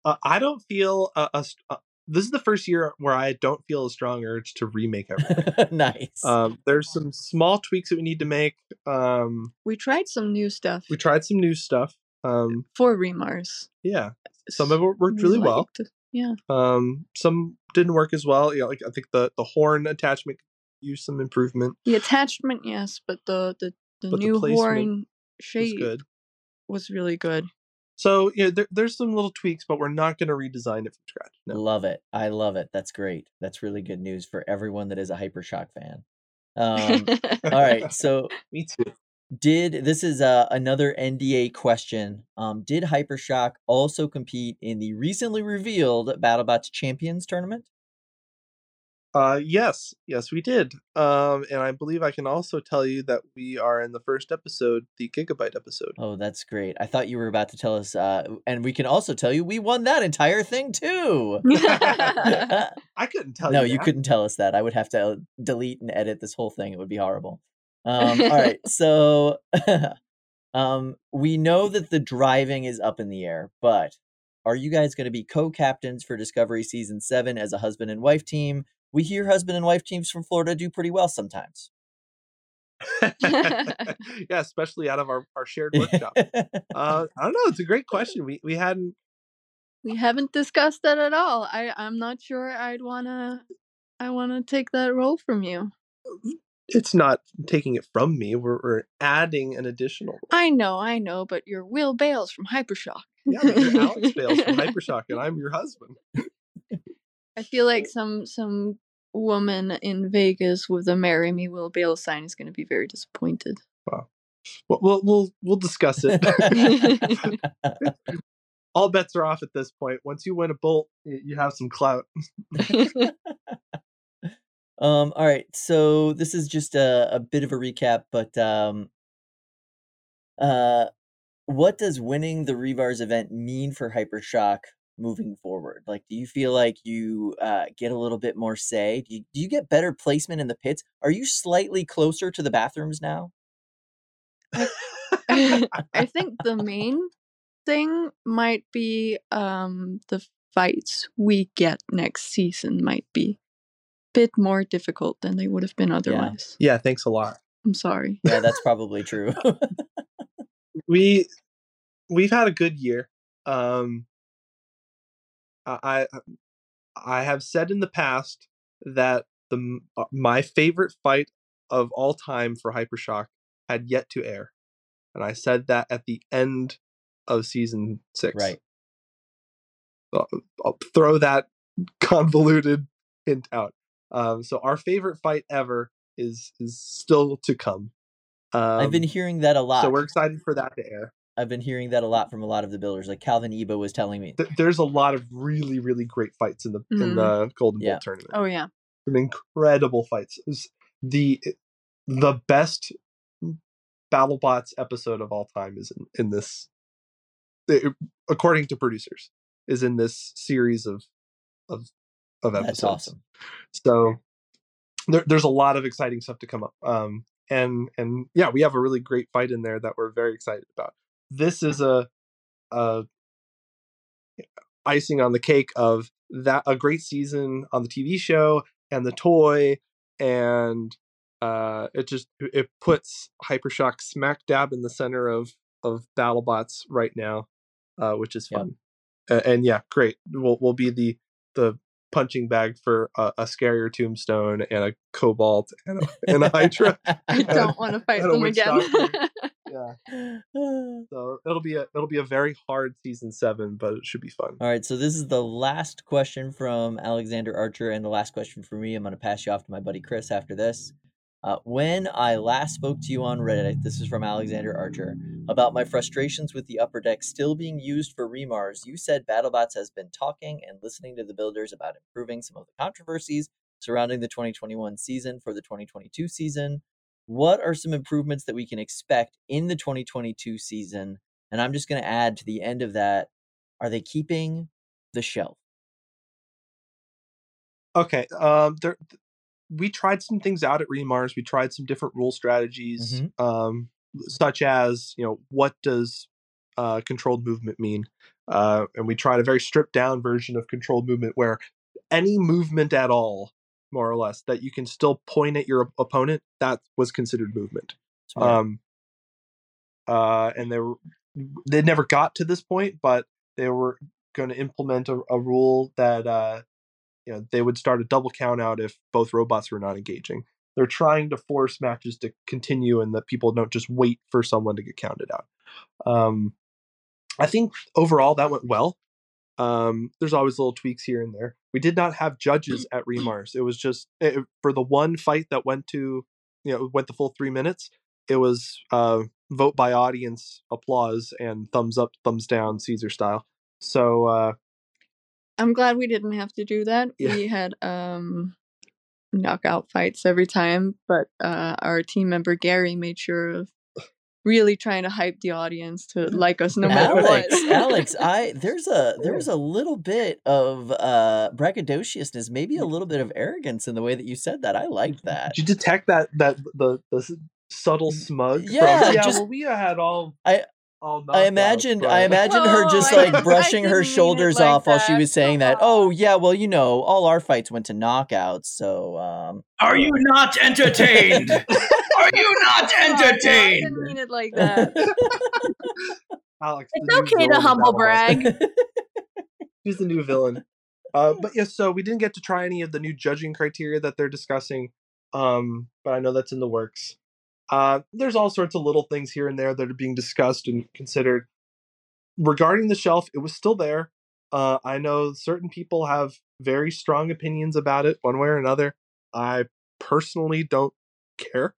Uh, I don't feel a, a st- uh, this is the first year where I don't feel a strong urge to remake everything. nice. um, there's some small tweaks that we need to make. Um, We tried some new stuff we tried some new stuff. Um, for Remars. yeah, some of it worked We really well. liked it. Yeah. Um, some didn't work as well. Yeah, like I think the the horn attachment used some improvement. The attachment, yes, but the the, the But new placement horn Was shape good. was really good. So yeah, there, there's some little tweaks, but we're not going to redesign it from scratch. No. Love it. I love it. That's great. That's really good news for everyone that is a Hypershock fan. Um, all right. So Me too. did this is uh, another NDA question. Um, did Hypershock also compete in the recently revealed BattleBots Champions tournament? Uh, yes, yes, we did. Um, and I believe I can also tell you that we are in the first episode, the Gigabyte episode. Oh, that's great. I thought you were about to tell us, uh, and we can also tell you we won that entire thing too. I couldn't tell no, you. No, you couldn't tell us that. I would have to delete and edit this whole thing. It would be horrible. Um, all right, so um, we know that the driving is up in the air, but are you guys going to be co-captains for Discovery Season Seven as a husband and wife team? We hear husband and wife teams from Florida do pretty well sometimes. yeah, especially out of our, our shared workshop. uh, I don't know. It's a great question. We we hadn't. we haven't discussed that at all. I I'm not sure I'd wanna I wanna take that role from you. It's not taking it from me. We're, we're adding an additional. I know, I know, but you're Will Bales from Hypershock. Yeah, you're Alex Bales from Hypershock, and I'm your husband. I feel like some some woman in Vegas with a "Marry Me, Will Bales" sign is going to be very disappointed. We'll we'll we'll, we'll discuss it. All bets are off at this point. Once you win a bolt, you have some clout. um, all right, so this is just a, a bit of a recap, but um, uh, what does winning the Remars event mean for Hypershock moving forward? Like, do you feel like you uh, get a little bit more say? Do you, do you get better placement in the pits? Are you slightly closer to the bathrooms now? I think the main thing might be um the fights we get next season might be a bit more difficult than they would have been otherwise. Yeah, thanks a lot. I'm sorry. Yeah, that's probably true. we we've had a good year. Um, I I have said in the past that the uh, my favorite fight of all time for Hypershock had yet to air, and I said that at the end of season six. right. I'll, I'll throw that convoluted hint out. Um, so our favorite fight ever is is still to come. Um, I've been hearing that a lot. so we're excited for that to air. I've been hearing that a lot from a lot of the builders. Like Calvin Ebo was telling me. Th- there's a lot of really really great fights in the in Mhm. the Golden Yeah. Bolt tournament. Oh yeah. Some incredible fights. The the best BattleBots episode of all time is in, in this. it- according to producers, is in this series of of of episodes. That's awesome. So there, there's a lot of exciting stuff to come up. Um, and and yeah, we have a really great fight in there that we're very excited about. This is a, a icing on the cake of that a great season on the TV show and the toy, and uh, it just it puts Hypershock smack dab in the center of of BattleBots right now, uh, which is fun. A- and yeah, great. We'll we'll be the the punching bag for a, a scarier tombstone and a cobalt and a, and a hydra. I don't want to fight them again. yeah. So it'll be a it'll be a very hard season seven, but it should be fun. All right, so this is the last question from Alexander Archer and the last question for me. I'm going to pass you off to my buddy Chris after this. Uh, when I last spoke to you on Reddit, this is from Alexander Archer, about my frustrations with the upper deck still being used for remars, you said BattleBots has been talking and listening to the builders about improving some of the controversies surrounding the 2021 season for the 2022 season. What are some improvements that we can expect in the 2022 season? And I'm just going to add to the end of that are they keeping the shelf? Okay. Um, there, th- we tried some things out at Remars. We tried some different rule strategies, Mhm. um, such as you know what does uh, controlled movement mean, uh, and we tried a very stripped down version of controlled movement where any movement at all, more or less, that you can still point at your opponent, that was considered movement. Um, uh, and they were they never got to this point, but they were going to implement a, a rule that uh, you know they would start a double count out if both robots were not engaging. They're trying to force matches to continue and that people don't just wait for someone to get counted out. Um, I think overall that went well. Um, there's always little tweaks here and there. We did not have judges at Remars. It was just eh, for the one fight that went to, you know, went the full three minutes. It was uh, vote by audience, applause, and thumbs up, thumbs down, Caesar style. So uh, I'm glad we didn't have to do that. Yeah. We had um knockout fights every time, but uh our team member Gary made sure of really trying to hype the audience to like us no matter Alex, what. Alex, I there's a there was a little bit of uh braggadociousness, maybe a little bit of arrogance in the way that you said that. I liked that. did you detect that that the the subtle smug? from- Yeah, yeah. just- well, we had all. I- all I knockouts, imagined I but- imagined her just like brushing her didn't mean it shoulders like off while she was saying that. Come Oh yeah, well you know, all our fights went to knockouts, so um Are you not entertained? Are you not Oh, no, I entertained? didn't mean it like that. Alex, It's okay to humble brag. He's the new villain. Uh, but yes, so we didn't get to try any of the new judging criteria that they're discussing, um, but I know that's in the works. Uh, there's all sorts of little things here and there that are being discussed and considered. Regarding the shelf, it was still there. Uh, I know certain people have very strong opinions about it, one way or another. I personally don't care.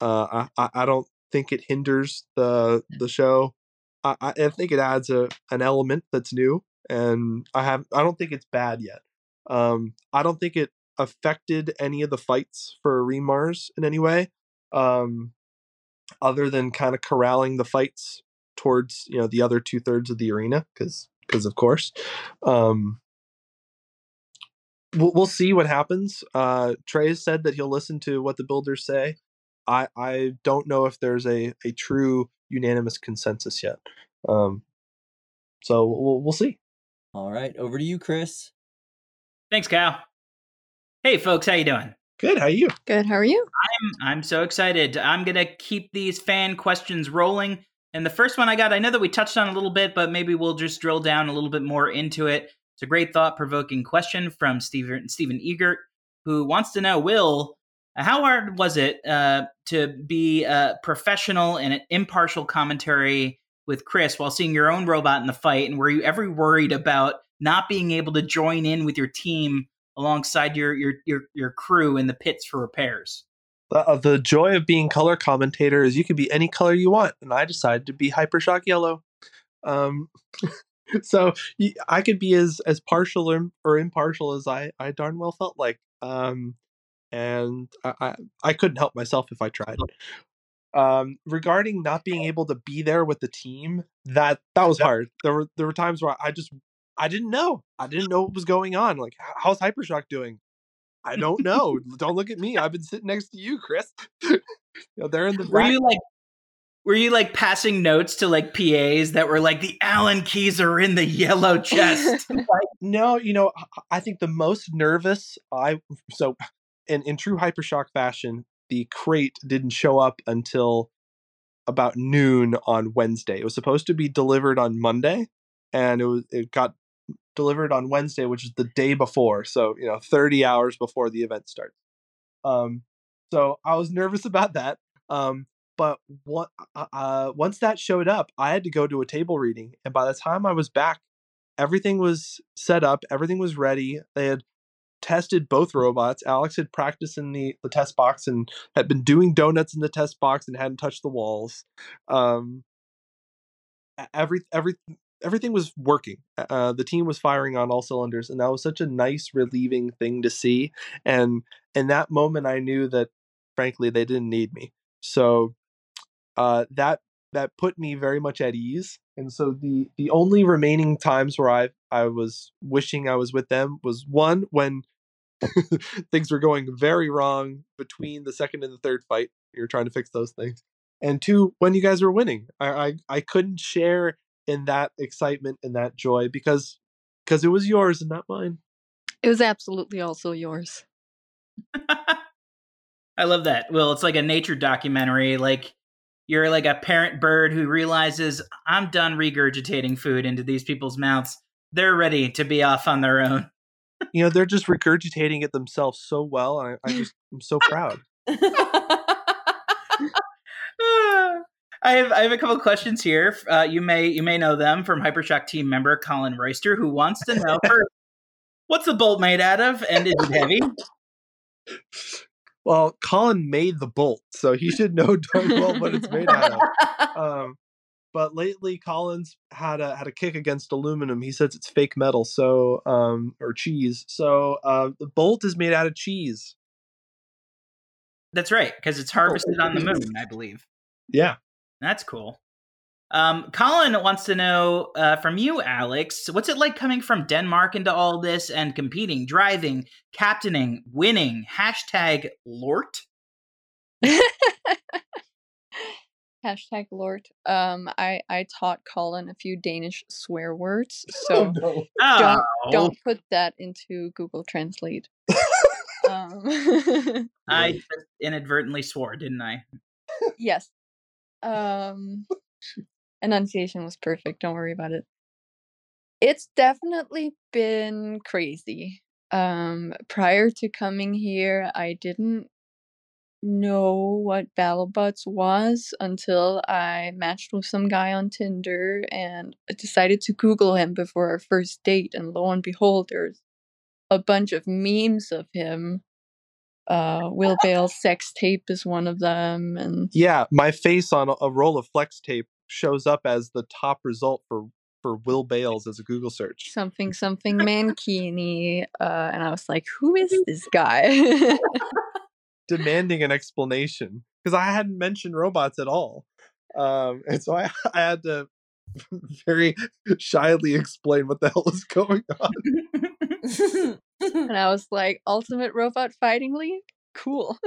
Uh, I, I don't think it hinders the the show. I, I I think it adds a an element that's new, and I have I don't think it's bad yet. Um, I don't think it affected any of the fights for Remars in any way, um, other than kind of corralling the fights towards you know the other two thirds of the arena because because of course. Um, we'll, we'll see what happens. Uh, Trey has said that he'll listen to what the builders say. I I don't know if there's a a true unanimous consensus yet. Um, so we'll we'll see. all right, over to you, Chris. Thanks, Cal. Hey, folks, how you doing? Good. How are you? Good, how are you? I'm, I'm so excited. I'm gonna keep these fan questions rolling. And the first one I got, I know that we touched on a little bit, but maybe we'll just drill down a little bit more into it. It's a great thought-provoking question from Stephen Stephen Egert, who wants to know, Will, how hard was it uh, to be a professional and an impartial commentary with Chris while seeing your own robot in the fight? And were you ever worried about not being able to join in with your team alongside your your your, your crew in the pits for repairs? The, uh, the joy of being color commentator is you can be any color you want, and I decided to be Hypershock Yellow. Um, so I could be as as partial or, or impartial as I I darn well felt like. Um, and I, I I couldn't help myself if I tried. Um, regarding not being able to be there with the team, that that was hard. There were there were times where I just I didn't know. I didn't know what was going on. Like, "H- how's Hypershock doing? I don't know. don't look at me. I've been sitting next to you, Chris. you know, they're in the Were back. you like were you like passing notes to like PAs that were like the Allen keys are in the yellow chest? No, you know, I- I think the most nervous I so in in true hypershock fashion, the crate didn't show up until about noon on Wednesday. It was supposed to be delivered on Monday, and it was it got delivered on Wednesday, which is the day before. So you know, thirty hours before the event starts. Um, so I was nervous about that. Um, but what uh, uh, once that showed up, I had to go to a table reading, and by the time I was back, everything was set up, everything was ready. They had tested both robots. Alex had practiced in the, the test box and had been doing donuts in the test box and hadn't touched the walls. Um, every every everything was working. Uh, the team was firing on all cylinders, and that was such a nice, relieving thing to see. And in that moment, I knew that, frankly, they didn't need me. So uh, that that put me very much at ease. And so the the only remaining times where I I was wishing I was with them was one when things were going very wrong between the second and the third fight. You're trying to fix those things. And two, when you guys were winning, I I, I couldn't share in that excitement and that joy because because it was yours and not mine. It was absolutely also yours. I love that. Well, it's like a nature documentary. Like you're like a parent bird who realizes I'm done regurgitating food into these people's mouths. They're ready to be off on their own. You know, they're just regurgitating it themselves so well. I, I just I'm so proud. Ah. I have I have a couple questions here. Uh, you may you may know them from Hypershock team member Colin Royster, who wants to know first, what's the bolt made out of, and is it heavy? Well, Colin made the bolt, so he should know darn well what it's made out of. Um, but lately, Colin's had a had a kick against aluminum. He says it's fake metal, so um, or cheese. So uh, the bolt is made out of cheese. That's right, because it's harvested on the moon, I believe. Yeah. That's cool. Um, Colin wants to know uh, from you, Alex, what's it like coming from Denmark into all this and competing, driving, captaining, winning? Hashtag Lort. Hashtag Lort. Um, I I taught Colin a few Danish swear words, so no. don't Oh, don't put that into Google Translate. um, I inadvertently swore, didn't I? yes. Um, enunciation was perfect. Don't worry about it. It's definitely been crazy. Um, prior to coming here, I didn't know what BattleBots was until I matched with some guy on Tinder and decided to Google him before our first date. And lo and behold, there's a bunch of memes of him. Uh, Will Bale's sex tape is one of them, and Yeah, my face on a- roll of flex tape shows up as the top result for for Will Bales as a Google search. something something mankini. Uh, and I was like, who is this guy? demanding an explanation because I hadn't mentioned robots at all. Um, and so I, I had to very shyly explain what the hell was going on. And I was like, Ultimate Robot Fighting League? Cool.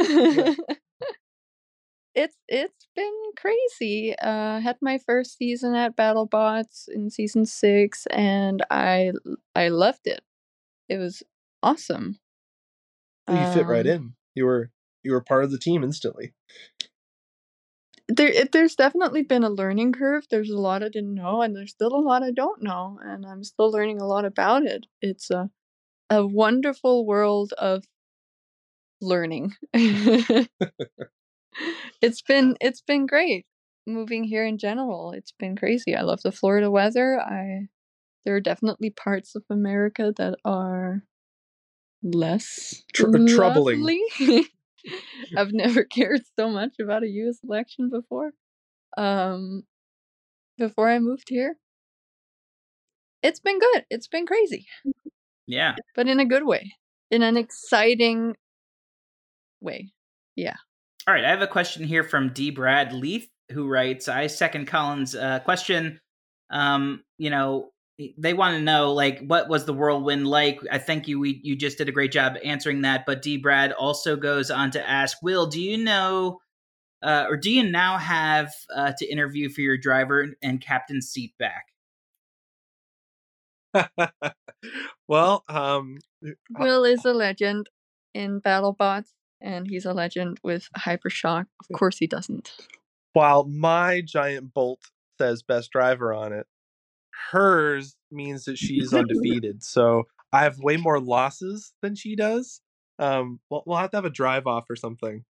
it's it's been crazy. Uh had my first season at BattleBots in season 6 and I I loved it. It was awesome. you fit right Um, in. You were you were part of the team instantly. there it, there's definitely been a learning curve. There's a lot I didn't know, and there's still a lot I don't know, and I'm still learning a lot about it. It's a a wonderful world of learning. it's been it's been great moving here in general. It's been crazy. I love the Florida weather. I there are definitely parts of America that are less Tr- troubling. I've never cared so much about a US election before. Um before I moved here. It's been good. It's been crazy, Yeah. but in a good way. In an exciting way. Yeah. All right, I have a question here from D. Brad Leith, who writes, "I second Colin's uh, question. Um, you know, they want to know like what was the whirlwind like? I think you we, you just did a great job answering that. But D. Brad also goes on to ask, Will, do you know, uh, or do you now have uh, to interview for your driver and captain seat back? well, um, Will is a legend in BattleBots, and he's a legend with Hypershock. Of course, he doesn't. while my giant bolt says best driver on it, hers means that she's undefeated. So I have way more losses than she does. Um, we'll, we'll have to have a drive off or something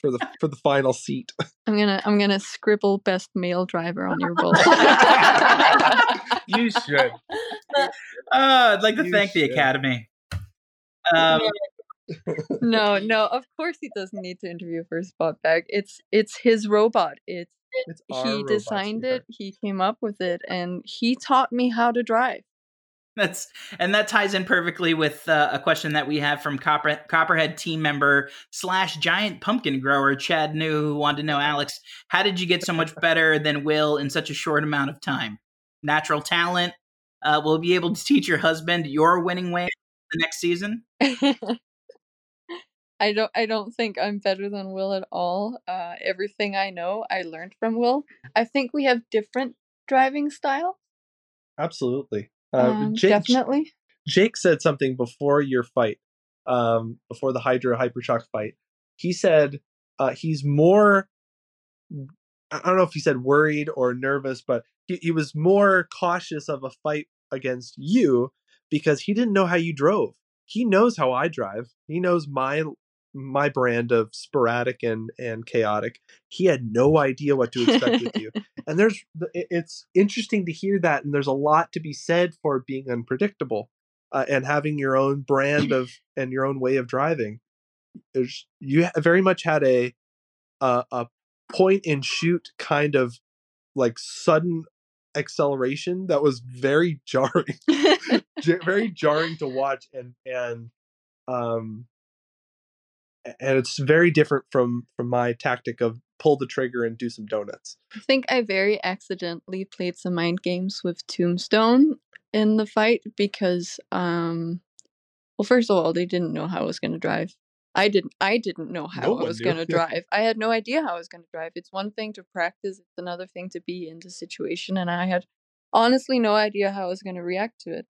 for the for the final seat. I'm gonna I'm gonna scribble best male driver on your bolt. you should. Uh, I'd like to You thank the. Academy. Um, no, no, of course he doesn't need to interview for his spot back. It's it's his robot. It's It's he designed sweetheart. it, he came up with it, and he taught me how to drive. That's and that ties in perfectly with uh, a question that we have from Copper, Copperhead team member slash giant pumpkin grower Chad New, who wanted to know, Alex, how did you get so much better than Will in such a short amount of time? Natural talent. Uh, will be able to teach your husband your winning way the next season? I don't I don't think I'm better than Will at all. Uh, everything I know I learned from Will. I think we have different driving style. Absolutely. Uh, Um, J- definitely. Jake said something before your fight, um, before the Hydra Hypershock fight. He said uh, he's more. I don't know if he said worried or nervous, but he, he was more cautious of a fight against you because he didn't know how you drove. He knows how I drive. He knows my my brand of sporadic and and chaotic. He had no idea what to expect with you. And there's it's interesting to hear that and there's a lot to be said for being unpredictable uh, and having your own brand of and your own way of driving. There's, you very much had a a, a point and shoot kind of like sudden acceleration that was very jarring very jarring to watch and and um and it's very different from from my tactic of pull the trigger and do some donuts I think I very accidentally played some mind games with Tombstone in the fight because, um, well, first of all, they didn't know how I was going to drive. I didn't. I didn't know how No I was going to drive. I had no idea how I was going to drive. It's one thing to practice. It's another thing to be in the situation, and I had honestly no idea how I was going to react to it.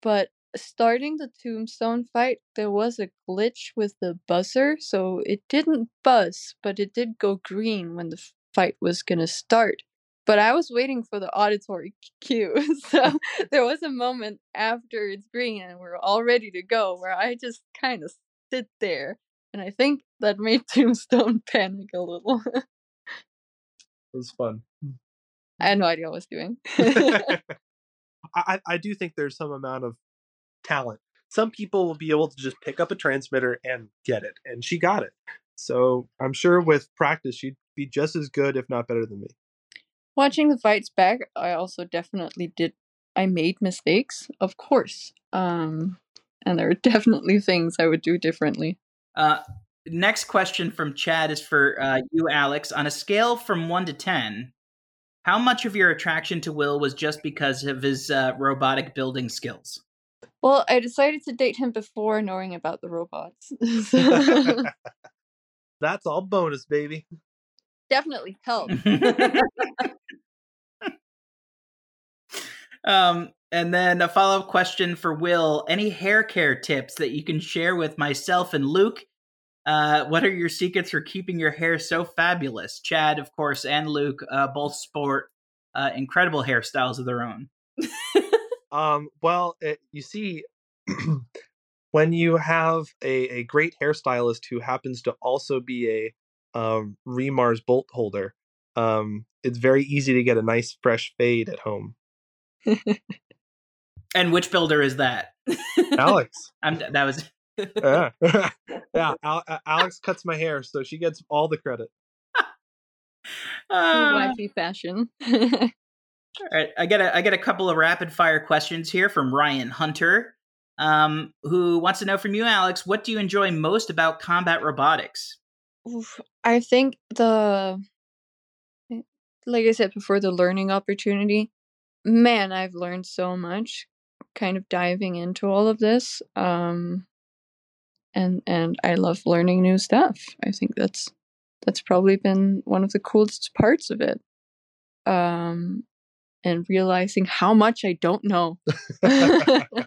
But starting the Tombstone fight, there was a glitch with the buzzer, so it didn't buzz, but it did go green when the fight was going to start. But I was waiting for the auditory cue, so there was a moment after it's green and we're all ready to go where I just kind of sit there, and I think that made Tombstone panic a little. it was fun hmm. I had no idea what I was doing. I, I I do think there's some amount of talent some people will be able to just pick up a transmitter and get it and she got it so i'm sure with practice she'd be just as good if not better than me Watching the fights back, I also definitely did. I made mistakes, of course. Um, and there are definitely things I would do differently. Uh, next question from Chad is for uh, you, Alex. On a scale from one to ten, how much of your attraction to Will was just because of his uh, robotic building skills? Well, I decided to date him before knowing about the robots. That's all bonus baby definitely helped. um, and then a follow up question for Will: Any hair care tips that you can share with myself and Luke? Uh, what are your secrets for keeping your hair so fabulous? Chad, of course, and Luke uh, both sport uh, incredible hairstyles of their own. Um, well, it, you see, when you have a, a great hairstylist who happens to also be a um, Remars bolt holder, um, it's very easy to get a nice fresh fade at home. And which builder is that? Alex, I'm, that was yeah, yeah. Al- Alex cuts my hair, so she gets all the credit. Uh, Wacky fashion. All right, I get a I get a couple of rapid fire questions here from Ryan Hunter, um, who wants to know from you, Alex, what do you enjoy most about combat robotics? I think the like I said before, the learning opportunity. Man, I've learned so much kind of diving into all of this. Um and and I love learning new stuff. I think that's that's probably been one of the coolest parts of it. Um and realizing how much I don't know.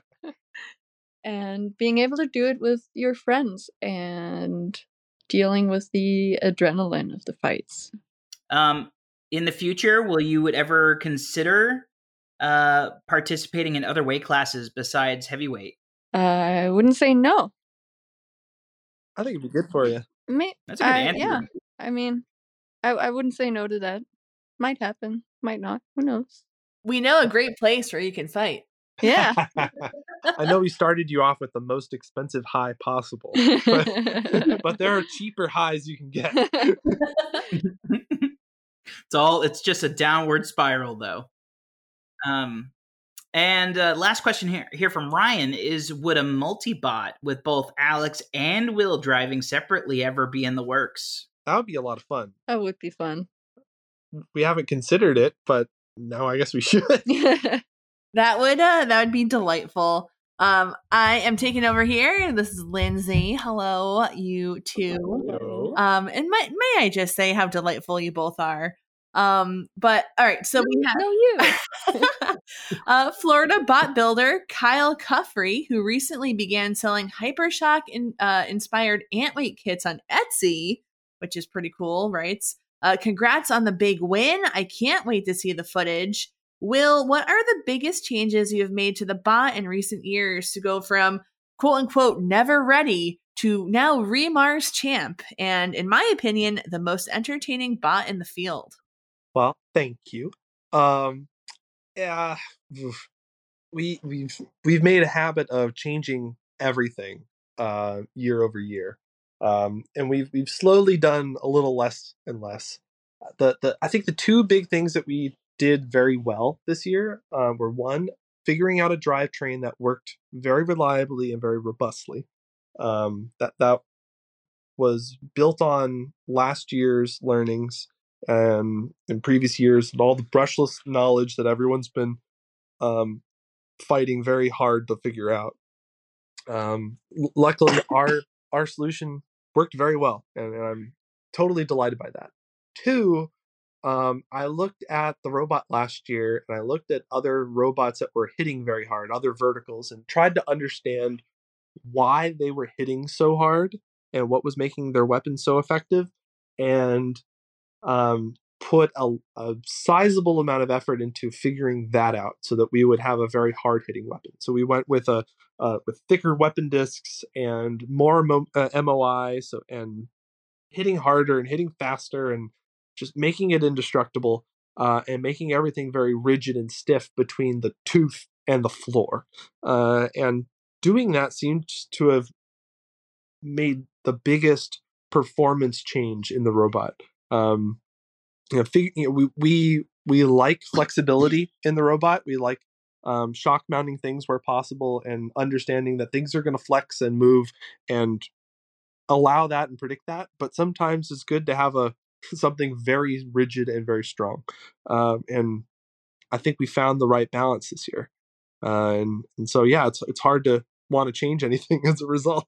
and being able to do it with your friends and dealing with the adrenaline of the fights. Um, in the future, will you would ever consider uh, participating in other weight classes besides heavyweight? I wouldn't say no. I think it'd be good for you. May- That's a good I- answer. Yeah, I mean, I I wouldn't say no to that. Might happen, might not. Who knows? We know a great place where you can fight. Yeah. I know we started you off with the most expensive high possible, but, but there are cheaper highs you can get. It's all it's just a downward spiral though. Um and uh, last question here here from Ryan is would a multi-bot with both Alex and Will driving separately ever be in the works? That would be a lot of fun. that would be fun. We haven't considered it, but now I guess we should. That would uh that would be delightful. Um I am taking over here. This is Lindsay. Hello, you two. Hello. Um and may, may I just say how delightful you both are. Um, but all right, so we have No, you. uh, Florida bot builder Kyle Cuffrey, who recently began selling Hypershock in, uh, inspired ant weight kits on Etsy, which is pretty cool, writes, uh, Congrats on the big win. I can't wait to see the footage. Will, what are the biggest changes you have made to the bot in recent years to go from quote unquote never ready to now Remars champ? And in my opinion, the most entertaining bot in the field. Well, thank you. Um, yeah, we we've we've made a habit of changing everything uh, year over year, um, and we've we've slowly done a little less and less. The the I think the two big things that we did very well this year uh, were one figuring out a drivetrain that worked very reliably and very robustly. Um, that that was built on last year's learnings um, in previous years and all the brushless knowledge that everyone's been um, fighting very hard to figure out. Um, luckily, our our solution worked very well, and, and I'm totally delighted by that. Two, um, I looked at the robot last year, and I looked at other robots that were hitting very hard, other verticals, and tried to understand why they were hitting so hard and what was making their weapons so effective. And um, put a, a sizable amount of effort into figuring that out so that we would have a very hard hitting weapon. So we went with a uh, with thicker weapon discs and more mo- uh, MOI, so and hitting harder and hitting faster and just making it indestructible uh, and making everything very rigid and stiff between the tooth and the floor. Uh, and doing that seems to have made the biggest performance change in the robot. Um, you know, fig- you know, we we we like flexibility in the robot. We like um, shock mounting things where possible and understanding that things are going to flex and move and allow that and predict that. But sometimes it's good to have a something very rigid and very strong. Um, and I think we found the right balance this year. Uh, and and so yeah, it's it's hard to want to change anything as a result.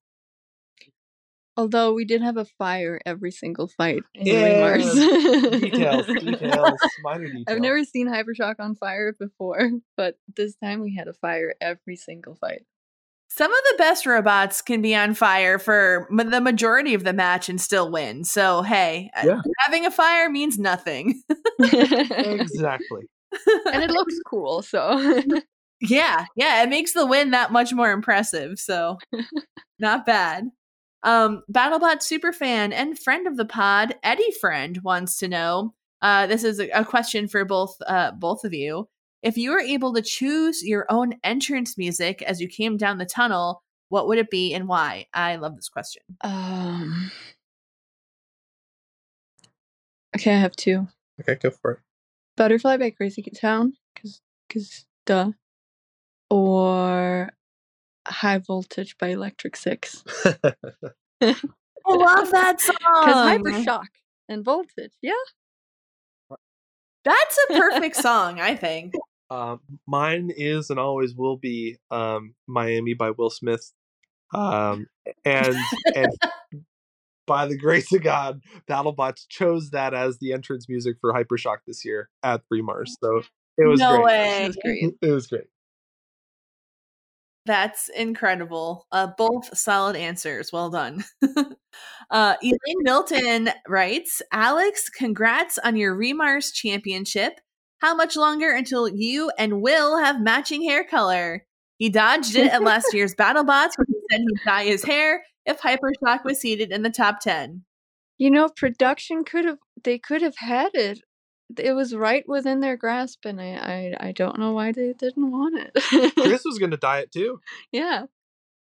Although we did have a fire every single fight in Yeah, Remars. details, details, minor details. I've never seen Hypershock on fire before, but this time we had a fire every single fight. Some of the best robots can be on fire for the majority of the match and still win. So, hey, Yeah. having a fire means nothing. Exactly. And it looks cool, so yeah, yeah, it makes the win that much more impressive. So, not bad. Um, BattleBot superfan and friend of the pod, Eddie Friend, wants to know. Uh, this is a, a question for both uh, both of you. If you were able to choose your own entrance music as you came down the tunnel, what would it be and why? I love this question. um Okay, I have two. Okay, go for it. Butterfly by Crazy Town, cause, cause, duh. Or High Voltage by Electric Six. I love that song. cause Hypershock and Voltage, yeah. That's a perfect song, I think. Um, mine is and always will be um, Miami by Will Smith. Um, and and by the grace of God, BattleBots chose that as the entrance music for Hypershock this year at Remars. So it was no great. way. It was great. It was great. That's incredible. Uh, both solid answers. Well done. uh, Elaine Milton writes Alex, congrats on your Remars championship. How much longer until you and Will have matching hair color? He dodged it at last year's BattleBots when he said he'd dye his hair if Hypershock was seated in the top 10. You know, production could have they could have had it. It was right within their grasp, and I I, I don't know why they didn't want it. Chris was going to dye it too. yeah.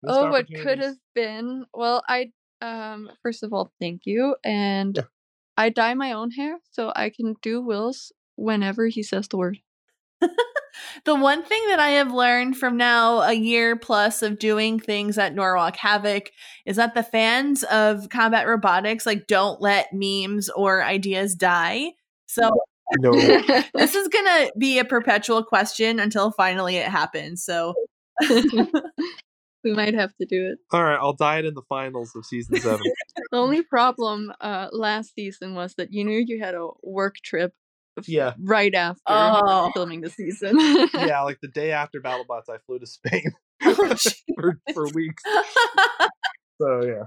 Missed oh, what could have been? Well, I um first of all, thank you, and Yeah. I dye my own hair so I can do Will's whenever he says the word. The one thing that I have learned from now a year plus of doing things at Norwalk Havoc is that the fans of combat robotics like don't let memes or ideas die. So No. this is gonna be a perpetual question until finally it happens. So we might have to do it. All right, I'll dye it in the finals of season seven. The only problem uh last season was that you knew you had a work trip Yeah, right after Oh. filming the season. yeah. Like the day after BattleBots, I flew to Spain Oh, for, for weeks. So yeah.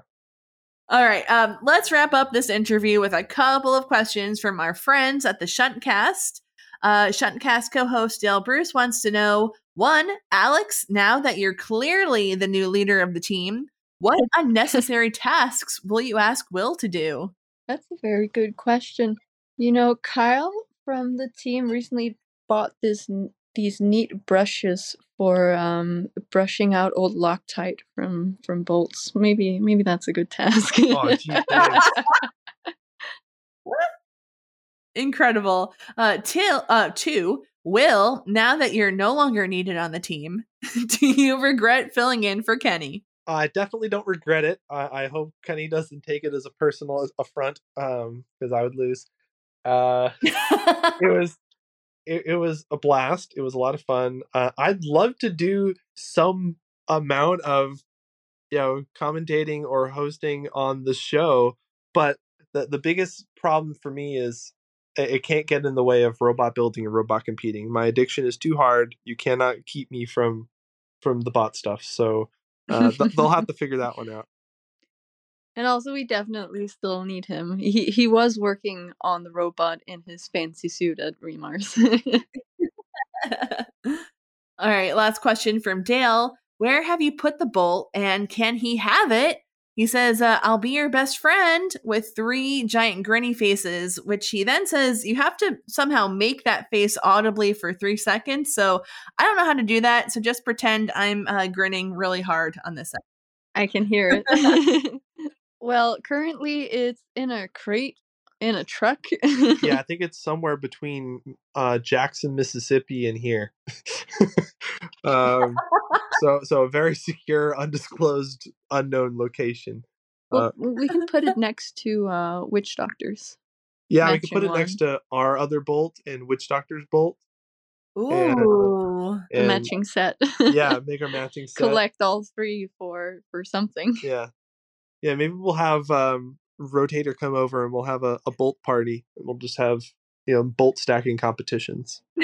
All right, um, let's wrap up this interview with a couple of questions from our friends at the Shuntcast. Uh, Shuntcast co-host Dale Bruce wants to know: one, Alex, now that you're clearly the new leader of the team, what unnecessary tasks will you ask Will to do? That's a very good question. You know, Kyle from the team recently bought this these neat brushes for um brushing out old Loctite from from bolts. Maybe maybe that's a good task. Oh. Incredible. Uh, till uh, two, Will, now that you're no longer needed on the team, do you regret filling in for Kenny? I definitely don't regret it. I, I hope Kenny doesn't take it as a personal affront, um, because I would lose. Uh, it was it, it was a blast. It was a lot of fun. Uh, I'd love to do some amount of you know commentating or hosting on the show, but the the biggest problem for me is it, it can't get in the way of robot building and robot competing. My addiction is too hard. You cannot keep me from from the bot stuff. So uh, th- they'll have to figure that one out. And also, we definitely still need him. He he was working on the robot in his fancy suit at Remars. All right, last question from Dale. Where have you put the bolt and can he have it? He says, uh, I'll be your best friend with three giant grinny faces, which he then says you have to somehow make that face audibly for three seconds. So I don't know how to do that. So just pretend I'm uh, grinning really hard on this. I can hear it. well, currently it's in a crate in a truck. yeah, I think it's somewhere between uh, Jackson, Mississippi, and here. um, so, so a very secure, undisclosed, unknown location. Well, Uh, we can put it next to uh, Witch Doctors. yeah, we can put it next to our other bolt and Witch Doctor's bolt. Ooh. The and, matching set. yeah, make our matching set. Collect all three for for something. Yeah, yeah. Maybe we'll have um, Rotator come over and we'll have a, a bolt party. And we'll just have you know bolt stacking competitions.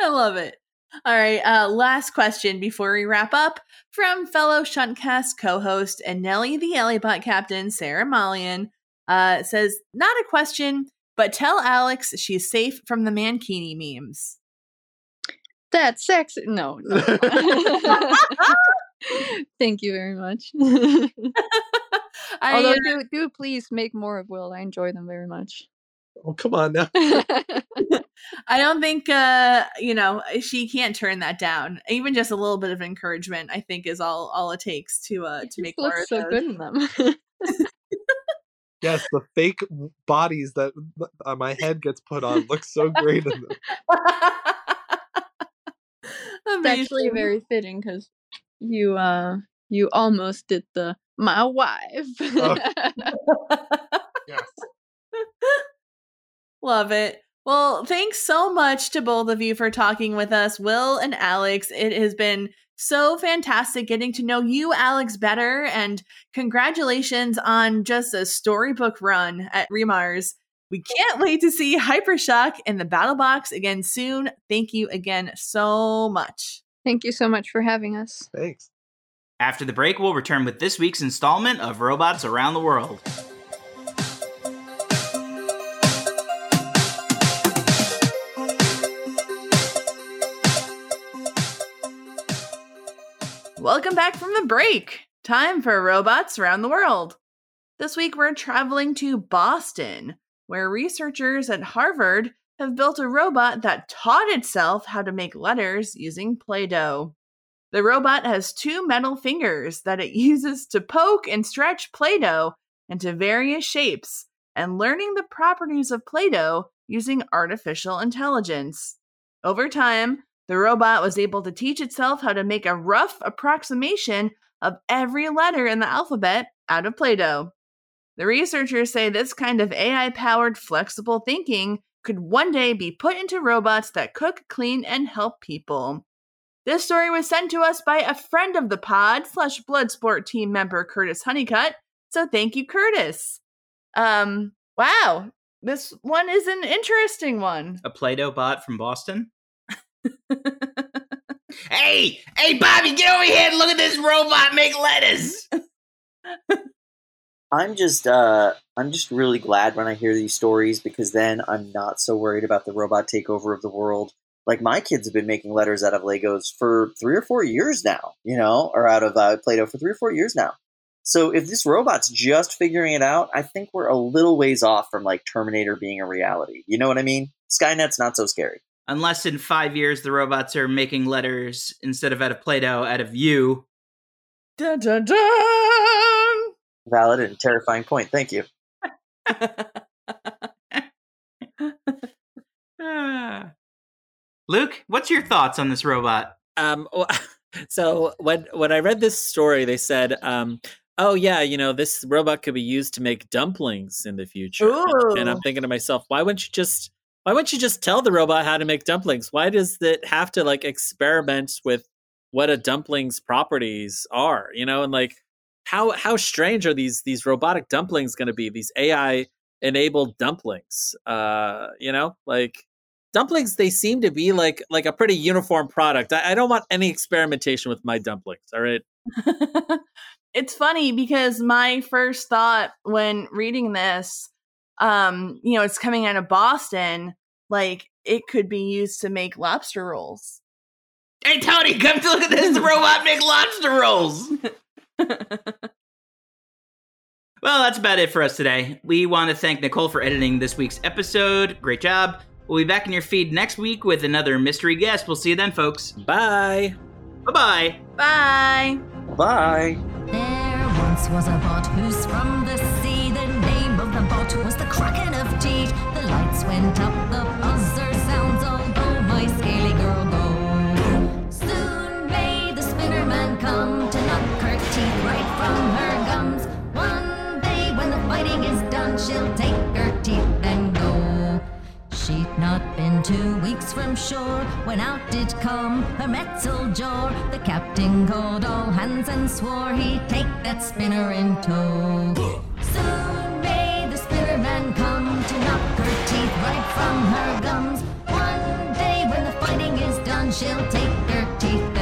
I love it. All right, uh, last question before we wrap up from fellow Shuntcast co-host and Nellie the Ellibot captain, Sarah Malian, uh, says, not a question, but tell Alex she's safe from the Mankini memes. That's sexy. No. no. Thank you very much. I, Although uh, do do please make more of Will. I enjoy them very much. Oh come on now. I don't think uh, you know she can't turn that down. Even just a little bit of encouragement, I think, is all all it takes to uh to make more. so good in them. Yes, the fake bodies that uh, my head gets put on look so great in them. it's actually very fitting because you uh you almost did the my wife. Oh. Yes. Love it. Well, thanks so much to both of you for talking with us, Will and Alex. It has been so fantastic getting to know you, Alex, better. And congratulations on just a storybook run at Remars. We can't wait to see Hypershock in the battle box again soon. Thank you again so much. Thank you so much for having us. Thanks. After the break, we'll return with this week's installment of Robots Around the World. Welcome back from the break. Time for robots around the world. This week we're traveling to Boston, where researchers at Harvard have built a robot that taught itself how to make letters using Play Doh. The robot has two metal fingers that it uses to poke and stretch Play Doh into various shapes, and learning the properties of Play Doh using artificial intelligence. Over time, the robot was able to teach itself how to make a rough approximation of every letter in the alphabet out of Play Doh. The researchers say this kind of AI powered flexible thinking could one day be put into robots that cook, clean, and help people. This story was sent to us by a friend of the pod slash Bloodsport team member Curtis Honeycutt. So thank you, Curtis. Um, wow. this one is an interesting one. A Play-Doh bot from Boston. hey, hey, Bobby, get over here and look at this robot make lettuce. I'm just uh I'm just really glad when I hear these stories because then I'm not so worried about the robot takeover of the world. Like my kids have been making letters out of Legos for three or four years now, you know, or out of uh, Play-Doh for three or four years now. So if this robot's just figuring it out, I think we're a little ways off from like Terminator being a reality. You know what I mean? Skynet's not so scary. Unless in five years the robots are making letters instead of out of Play-Doh, out of you. Dun dun dun! Valid and terrifying point. Thank you. Ah. Luke, what's your thoughts on this robot? Um, so when when I read this story, they said, um, "Oh yeah, you know, this robot could be used to make dumplings in the future." And I'm thinking to myself, why wouldn't you just why wouldn't you just tell the robot how to make dumplings? Why does it have to like experiment with what a dumpling's properties are? You know, and like how how strange are these these robotic dumplings going to be? These AI enabled dumplings. Uh, you know, like dumplings they seem to be like like a pretty uniform product. I, I don't want any experimentation with my dumplings. All right. it's funny because my first thought when reading this, um, you know, it's coming out of Boston, like it could be used to make lobster rolls. Hey, Tony, come to look at this robot make lobster rolls. Well, that's about it for us today. We want to thank Nicole for editing this week's episode. Great job. We'll be back in your feed next week with another mystery guest. We'll see you then, folks. Bye. Bye bye. Bye. Bye. There once was a bot who's from two weeks from shore when out did come her Metzel jaw. The captain called all hands and swore he'd take that spinner in tow. Soon may the spinner man come to knock her teeth right from her gums. One day when the fighting is done, she'll take her teeth